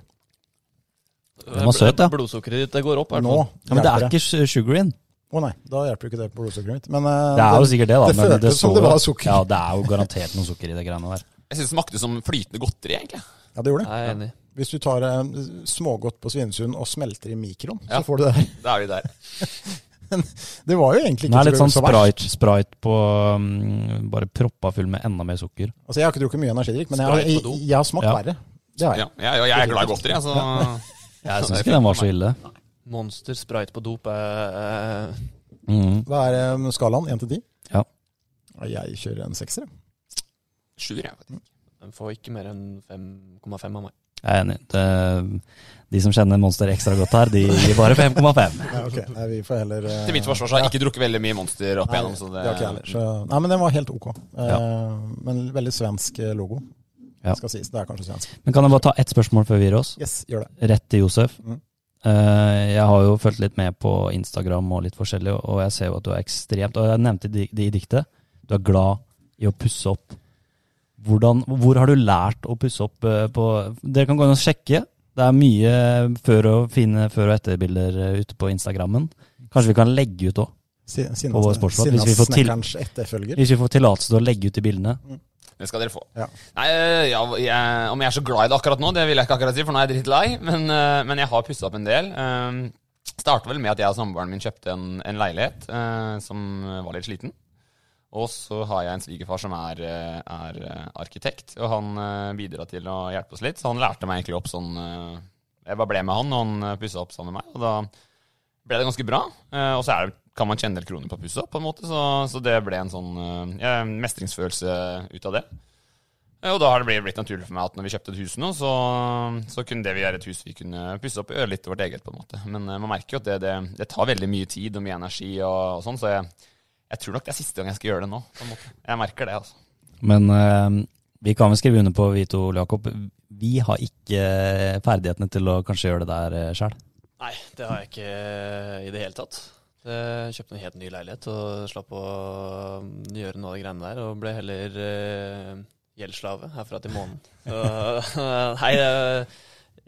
Speaker 1: Den var søt, ja.
Speaker 2: Blodsukkeret ditt det går opp.
Speaker 3: Nå.
Speaker 1: Ja, men det er ikke su- sugar in.
Speaker 3: Å nei, da hjelper jo ikke det på blodsukkeret mitt. Men uh,
Speaker 1: Det er jo sikkert det, da.
Speaker 3: det
Speaker 1: men
Speaker 3: føltes som
Speaker 1: så
Speaker 3: det var sukker.
Speaker 1: Ja, det er jo garantert noe sukker i det greiene der.
Speaker 4: Jeg syns det smakte som flytende godteri, egentlig.
Speaker 3: Ja, det gjorde det.
Speaker 2: Jeg er enig.
Speaker 3: Hvis du tar uh, smågodt på Svinesund og smelter i mikroen,
Speaker 4: Ja.
Speaker 3: så får du det der.
Speaker 4: Da er vi der. *laughs*
Speaker 3: Det var jo egentlig ikke
Speaker 1: er litt sånn
Speaker 3: så verst.
Speaker 1: sprite, sprite på um, Bare proppa full med enda mer sukker.
Speaker 3: Altså, jeg har ikke drukket mye energidrikk, men jeg, har- jeg, jeg har smakt
Speaker 1: Ja.
Speaker 3: verre. Det har
Speaker 4: Ja,
Speaker 3: jeg.
Speaker 4: jeg, jeg er glad i godteri, altså. *laughs*
Speaker 1: Jeg syns ikke den var så ille.
Speaker 2: Monster Sprite på dop er uh,
Speaker 1: Mm.
Speaker 3: Hva er um, skalaen? 1 til 10?
Speaker 1: Ja.
Speaker 3: Jeg kjører en sekser. jeg.
Speaker 4: Sjuer, jeg.
Speaker 2: Den får ikke mer enn 5,5 av meg.
Speaker 1: Jeg er enig. Det, de som kjenner Monster ekstra godt her, de gir bare 5,5. *laughs*
Speaker 3: Ja, okay. Nei, vi får heller eh,
Speaker 4: Til mitt forsvar så har jeg ikke drukket veldig mye Monster opp igjennom. Så
Speaker 3: det
Speaker 4: det,
Speaker 3: ikke heller. Så, nei, men den var helt ok. Eh, Men veldig svensk eh, logo,
Speaker 1: Ja.
Speaker 3: skal sies. Det er kanskje svensk.
Speaker 1: Men kan jeg bare ta ett spørsmål før vi gir oss?
Speaker 3: Yes, gjør det.
Speaker 1: Rett til Josef.
Speaker 3: Mm.
Speaker 1: Eh, jeg har jo fulgt litt med på Instagram og litt forskjellig, og jeg ser jo at du er ekstremt Og jeg nevnte det i diktet. Du er glad i å pusse opp. Hvordan, hvor har du lært å pusse opp eh, på Dere kan gå inn og sjekke. Det er mye før og fine før- og etterbilder eh, ute på Instagrammen. Kanskje vi kan legge ut òg, På vår sportsblad, hvis vi får til-
Speaker 3: Snekkerens etterfølger.
Speaker 1: hvis vi får tillatelse til å legge ut de bildene.
Speaker 4: det skal dere få.
Speaker 3: Ja.
Speaker 4: Nei, øh, ja, jeg, Om jeg er så glad i det akkurat nå, det vil jeg ikke akkurat si, for nå er jeg drittlei. Men, øh, men jeg har pussa opp en del. Uh, Starta vel med at jeg og samboeren min kjøpte en, en leilighet øh, som var litt sliten. Og så har jeg en svigerfar som er, øh, er øh, arkitekt, og han øh, bidrar til å hjelpe oss litt. Så han lærte meg egentlig opp sånn Jeg bare ble med han, og han pussa opp sammen med meg. Og da ble det ganske bra. Eh, og så kan man tjene en del kroner på å pusse opp, på en måte. Så, så det ble en sånn eh, ja, mestringsfølelse ut av det. Eh, Og da har det blitt, naturlig for meg at når vi kjøpte et hus nå, så, så kunne det gjøre et hus vi kunne pusse opp og gjøre litt vårt eget, på en måte. Men eh, man merker jo at det, det, det tar veldig mye tid og mye energi og, og sånn, så jeg, jeg tror nok det er siste gang jeg skal gjøre det nå, på en måte. Jeg merker det, altså.
Speaker 1: Men uh, vi kan vel skrive under på, vi to, Jakob. Vi har ikke ferdighetene til å kanskje gjøre det der uh, sjøl.
Speaker 2: Nei, det har jeg ikke eh, i det hele tatt. Jeg kjøpte en helt ny leilighet og slapp å mm, gjøre noe av de greiene der. Og ble heller uh, gjeldsslave herfra til månen. Så, *laughs* nei, jeg,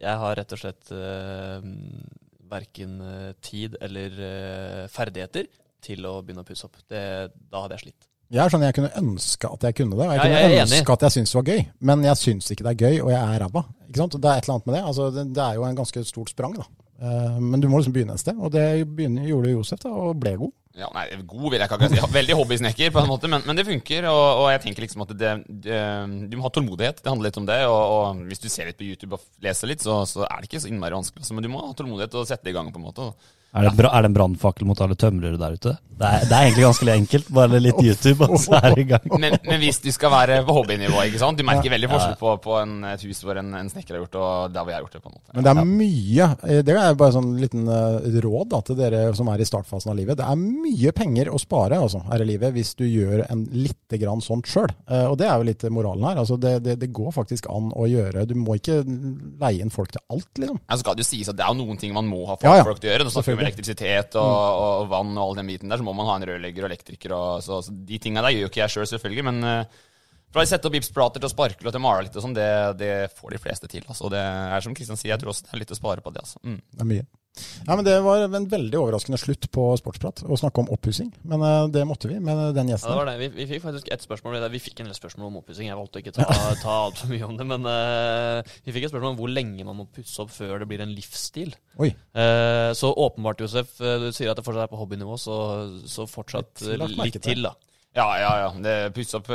Speaker 2: jeg har rett og slett uh, verken eh, tid eller uh, ferdigheter til å begynne å pusse opp. Det, da hadde jeg slitt.
Speaker 3: Jeg er sånn jeg kunne ønske at jeg kunne det. og Jeg
Speaker 2: Ja,
Speaker 3: kunne
Speaker 2: jeg ønske enig.
Speaker 3: at jeg syntes det var gøy, men jeg syns ikke det er gøy, og jeg er ræva. Ikke sant? Det er et eller annet med det. Altså, det, det er jo en ganske stort sprang, da. Eh, men du må liksom begynne et sted, og det begynner, gjorde Josef, da, og ble god.
Speaker 4: Ja, nei, God vil jeg ikke akkurat si. Veldig hobbysnekker, på en måte, men, men det funker. Og, og jeg tenker liksom at det, det, du må ha tålmodighet. Det handler litt om det. Og, og hvis du ser litt på YouTube og leser litt, så, så er det ikke så innmari vanskelig. altså, Men du må ha tålmodighet og sette det i gang, på en måte. og
Speaker 1: Er det, bra, er det en brannfakkel mot alle tømrere der ute? Det er, det er egentlig ganske enkelt. Bare litt YouTube, og så er det i gang.
Speaker 4: Men, men hvis du skal være på hobbynivå, ikke sant? Du merker veldig forskjell på, på en, et hus hvor en, en snekker har gjort, og der hvor jeg har gjort det. på en måte.
Speaker 3: Men det er mye eh, Det er bare sånn liten eh, råd da, til dere som er i startfasen av livet. Det er mye penger å spare altså, her i livet hvis du gjør en lite grann sånt sjøl. Og det er jo litt moralen her. Altså, det, det, det går faktisk an å gjøre Du må ikke leie inn folk til alt, liksom.
Speaker 4: Ja, så skal det jo sies at det er noen ting man må ha
Speaker 3: Ja, ja.
Speaker 4: folk til å gjøre. Nå snakker vi elektrisitet og, og vann og all den biten der, så må man ha en rørlegger og elektriker. Og, så, så de tinga der gjør jo ikke jeg sjøl, selv, selvfølgelig. Men uh, fra å sette opp gipsplater til å sparkle og til å male litt og sånn, det, det får de fleste til. Altså. Det er som Kristian sier, jeg tror også det er litt å spare på det. Altså. Mm.
Speaker 3: Det er mye. Ja, men Det var en veldig overraskende slutt på Sportsprat å snakke om oppussing. Men uh, det måtte vi med den
Speaker 2: Ja, det var det. Vi, vi fikk faktisk ett spørsmål. Vi fikk en del spørsmål om oppussing. Jeg valgte ikke å ta, ta altfor mye om det. Men uh, vi fikk et spørsmål om hvor lenge man må pusse opp før det blir en livsstil.
Speaker 3: Oi.
Speaker 2: Uh, så åpenbart, Josef, eh, du sier at det fortsatt er på hobbynivå, så, så fortsatt
Speaker 3: Litt
Speaker 2: eh, litt
Speaker 3: til,
Speaker 2: da.
Speaker 4: Ja, ja, ja. Det Pusse opp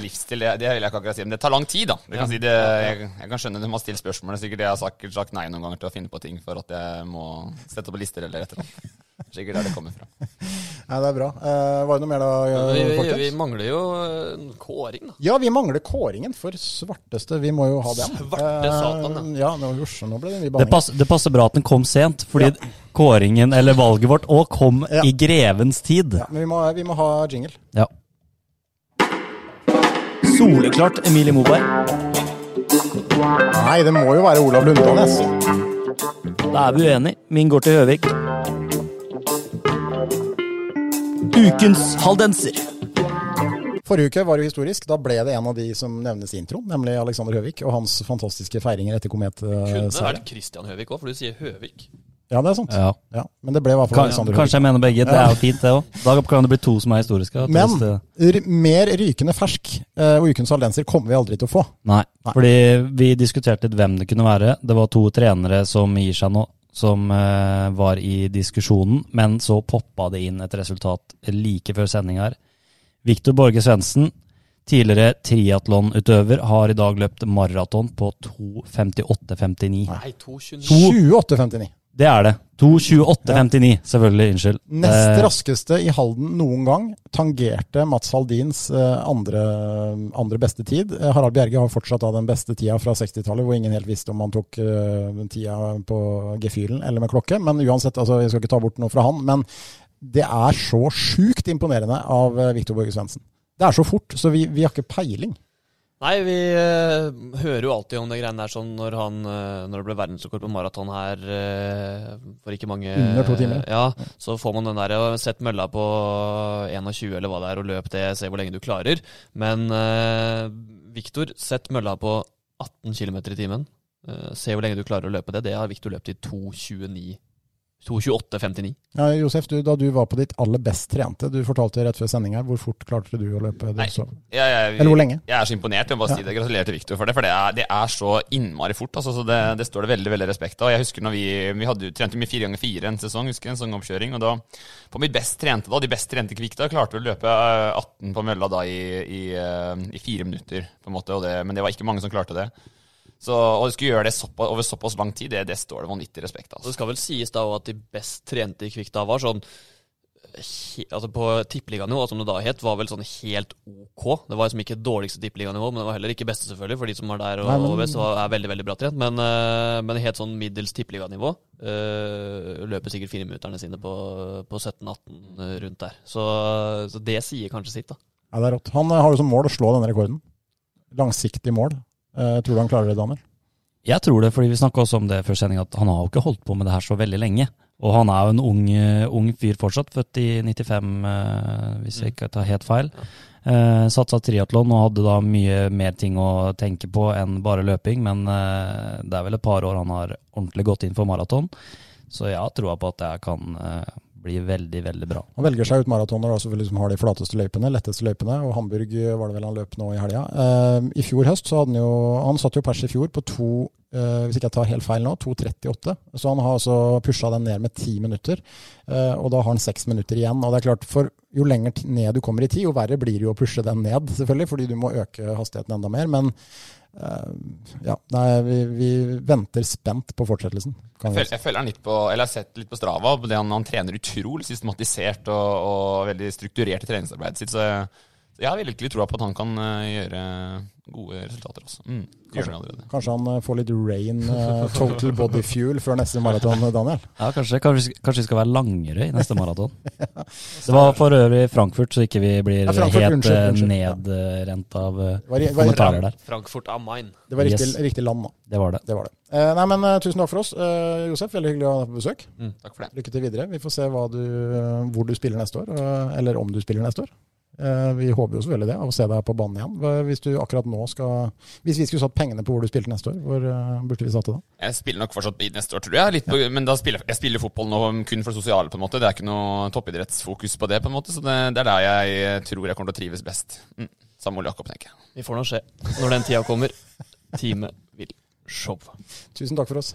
Speaker 4: livsstil, det, det vil jeg ikke akkurat si. Men det tar lang tid, da. Kan si det, jeg, jeg kan skjønne du må stille spørsmål. Det er sikkert jeg har sagt, sagt nei noen ganger til å finne på ting for at jeg må sette opp lister eller et eller annet. Sikkert der det kommer fra.
Speaker 3: Nei, det er bra. Uh, var det noe mer da,
Speaker 2: Vi, vi, vi mangler jo en kåring, da.
Speaker 3: Ja, vi mangler kåringen for svarteste. Vi må jo ha den.
Speaker 2: Svarte satan,
Speaker 3: uh, ja, nå, nå ble det mye
Speaker 1: Det, pass, det passer bra at den kom sent, fordi kåringen, eller valget vårt, òg kom
Speaker 3: Ja.
Speaker 1: i grevens tid.
Speaker 3: Ja, men vi må, vi må ha jingle.
Speaker 1: Ja. Soleklart Emilie Moberg.
Speaker 3: Nei, det må jo være Olav Lundanes.
Speaker 1: Da er vi uenige. Min går til Høvik. Ukens haldenser.
Speaker 3: Forrige uke var jo historisk. Da ble det en av de som nevnes i introen, nemlig Alexander Høvik og hans fantastiske feiringer etter
Speaker 2: Kunne
Speaker 3: Komet.
Speaker 2: Kunne vært Christian Høvik òg, for du sier Høvik.
Speaker 3: Ja, det er sant.
Speaker 1: Ja.
Speaker 3: Ja, men det ble i hvert fall
Speaker 1: Kan,
Speaker 3: Alexander
Speaker 1: kanskje jeg mener begge. Det er jo fint, det òg. Da kan det bli to som er historiske.
Speaker 3: Men r mer rykende fersk eh, og ukens haldenser kommer vi aldri til å få.
Speaker 1: Nei,
Speaker 3: Nei.
Speaker 1: fordi vi diskuterte litt hvem det kunne være. Det var to trenere som gir seg nå, som uh, var i diskusjonen, men så poppa det inn et resultat like før sending her. Viktor Borge Svendsen, tidligere triatlonutøver, har i dag løpt maraton på 2.58,59.
Speaker 2: Nei, 2.29.
Speaker 3: 28,59.
Speaker 1: Det er det. 2.28,59, selvfølgelig. Unnskyld.
Speaker 3: Nest
Speaker 1: Eh,
Speaker 3: raskeste i Halden noen gang. Tangerte Mats Haldins eh, andre, andre beste tid. Eh, Harald Bjerge har fortsatt da den beste tida fra 60-tallet, hvor ingen helt visste om han tok tida på gefühlen eller med klokke. Men uansett, altså, jeg skal ikke ta bort noe fra han. Men det er så sjukt imponerende av Viktor Borge Svendsen. Det er så fort, så vi, vi har ikke peiling.
Speaker 2: Nei, vi uh, hører jo alltid om det greiene der sånn når han uh, Når det ble verdensrekord på maraton her uh, for ikke mange
Speaker 3: Under to timer.
Speaker 2: Ja, så får man den der og Sett mølla på 21 eller hva det er, og løp det, se hvor lenge du klarer. Men uh, Viktor, sett mølla på 18 km i timen. Se hvor lenge du klarer å løpe det. Det har Viktor løpt i 2.29. 2.28,59.
Speaker 3: Ja, Josef, du, da du var på ditt aller best trente, du fortalte rett før sending her, hvor fort klarte du å løpe? det
Speaker 4: Nei. Jeg, jeg,
Speaker 3: Eller hvor lenge?
Speaker 4: Jeg er så imponert. Jeg må bare si det. Gratulerer til Viktor for det. For det er, det er så innmari fort. Altså, så det, det står det veldig veldig respekt av. Jeg husker når vi, vi hadde trente trent med fire ganger fire en sesong, husker jeg, en sånn oppkjøring. Og da, på mitt best trente da, de best trente kvikk da, klarte vi å løpe eh, 18 på mølla da i, i, eh, i fire minutter, på en måte. Og det, men det var ikke mange som klarte det. Så, og å skulle gjøre det såpass, over såpass lang tid, det, det står det vanvittig respekt av.
Speaker 2: Altså. det skal vel sies da at de best trente i Kvikk da var sånn altså på tippeliganivå, som det da het, var vel sånn helt ok. Det var liksom ikke dårligste tippeliganivå, men det var heller ikke beste, selvfølgelig, for de som var der og, og best, og er veldig veldig bra trent. Men, eh, men helt sånn middels tippeliganivå. Uh, løper sikkert fireminutterne sine på, på 17-18 rundt der. Så, så det sier kanskje sitt, da.
Speaker 3: Ja, det er rått. Han eh, har jo som mål å slå denne rekorden. Langsiktig mål. Eh, tror du han klarer det, Daniel?
Speaker 1: Jeg tror det, fordi vi snakka også om det før sending, at han har jo ikke holdt på med det her så veldig lenge. Og han er jo en ung, eh, ung fyr fortsatt, født i 95, eh, hvis jeg ikke tar helt feil. Eh, Satsa triatlon og hadde da mye mer ting å tenke på enn bare løping, men eh, det er vel et par år han har ordentlig gått inn for maraton. Så jeg har troa på at jeg kan eh, bli veldig, veldig bra.
Speaker 3: Han velger seg ut maratoner da, så vi liksom har de flateste løypene, letteste løypene. Og Hamburg eh, var det vel han løp nå i helga. Uh, I fjor høst så hadde han jo Han satt jo pers i fjor på to eh, hvis ikke jeg tar helt feil nå, 2.38. Så han har altså pusha den ned med ti minutter. Eh, og da har han seks minutter igjen. Og det er klart, for jo lenger ned du kommer i tid, jo verre blir det jo å pushe den ned, selvfølgelig, fordi du må øke hastigheten enda mer. Men eh, ja, nei, vi, vi venter spent på fortsettelsen.
Speaker 4: Jeg
Speaker 3: vi
Speaker 4: jeg følger han litt på, eller har sett litt på Strava, på det han, han trener utrolig systematisert og, og veldig strukturert i treningsarbeidet sitt. Så jeg, jeg har virkelig troa på at han kan eh, gjøre gode resultater også. Mm, allerede.
Speaker 3: Kanskje han eh, får litt rain, eh, total body fuel, før neste maraton, Daniel? *laughs*
Speaker 1: Ja, kanskje, kanskje, kanskje vi skal være langere i neste maraton. *laughs* Det var for øvrig Frankfurt, så ikke vi blir
Speaker 3: Ja,
Speaker 1: helt
Speaker 3: unnskyld, unnskyld.
Speaker 1: nedrent av
Speaker 3: var, var,
Speaker 1: kommentarer der.
Speaker 2: Frankfurt am Main.
Speaker 3: det var riktig,
Speaker 1: Yes.
Speaker 3: riktig land, da.
Speaker 1: Det var det.
Speaker 3: Det var det. Uh, nei, men Tusen takk for oss. Josef, veldig hyggelig å ha deg på besøk.
Speaker 4: Takk for det.
Speaker 3: Lykke til videre. Vi får se hva du, hvor du spiller neste år, eller om du spiller neste år. Eh, vi håper jo selvfølgelig det, av å se deg på banen igjen. Hvis du akkurat nå skal Hvis vi skulle satt pengene på hvor du spilte neste år, hvor eh, burde vi satt det da?
Speaker 4: Jeg spiller nok fortsatt neste år, tror jeg. Litt på, Men da spiller, jeg spiller fotball nå kun for det sosiale, på en måte. Det er ikke noe toppidrettsfokus på det, på en måte. Så det, det er der jeg tror jeg kommer til å trives best. Mm. Samuel Jakob, tenker jeg.
Speaker 2: Vi får nå se når den tida kommer. Time vil show.
Speaker 3: Tusen takk for oss.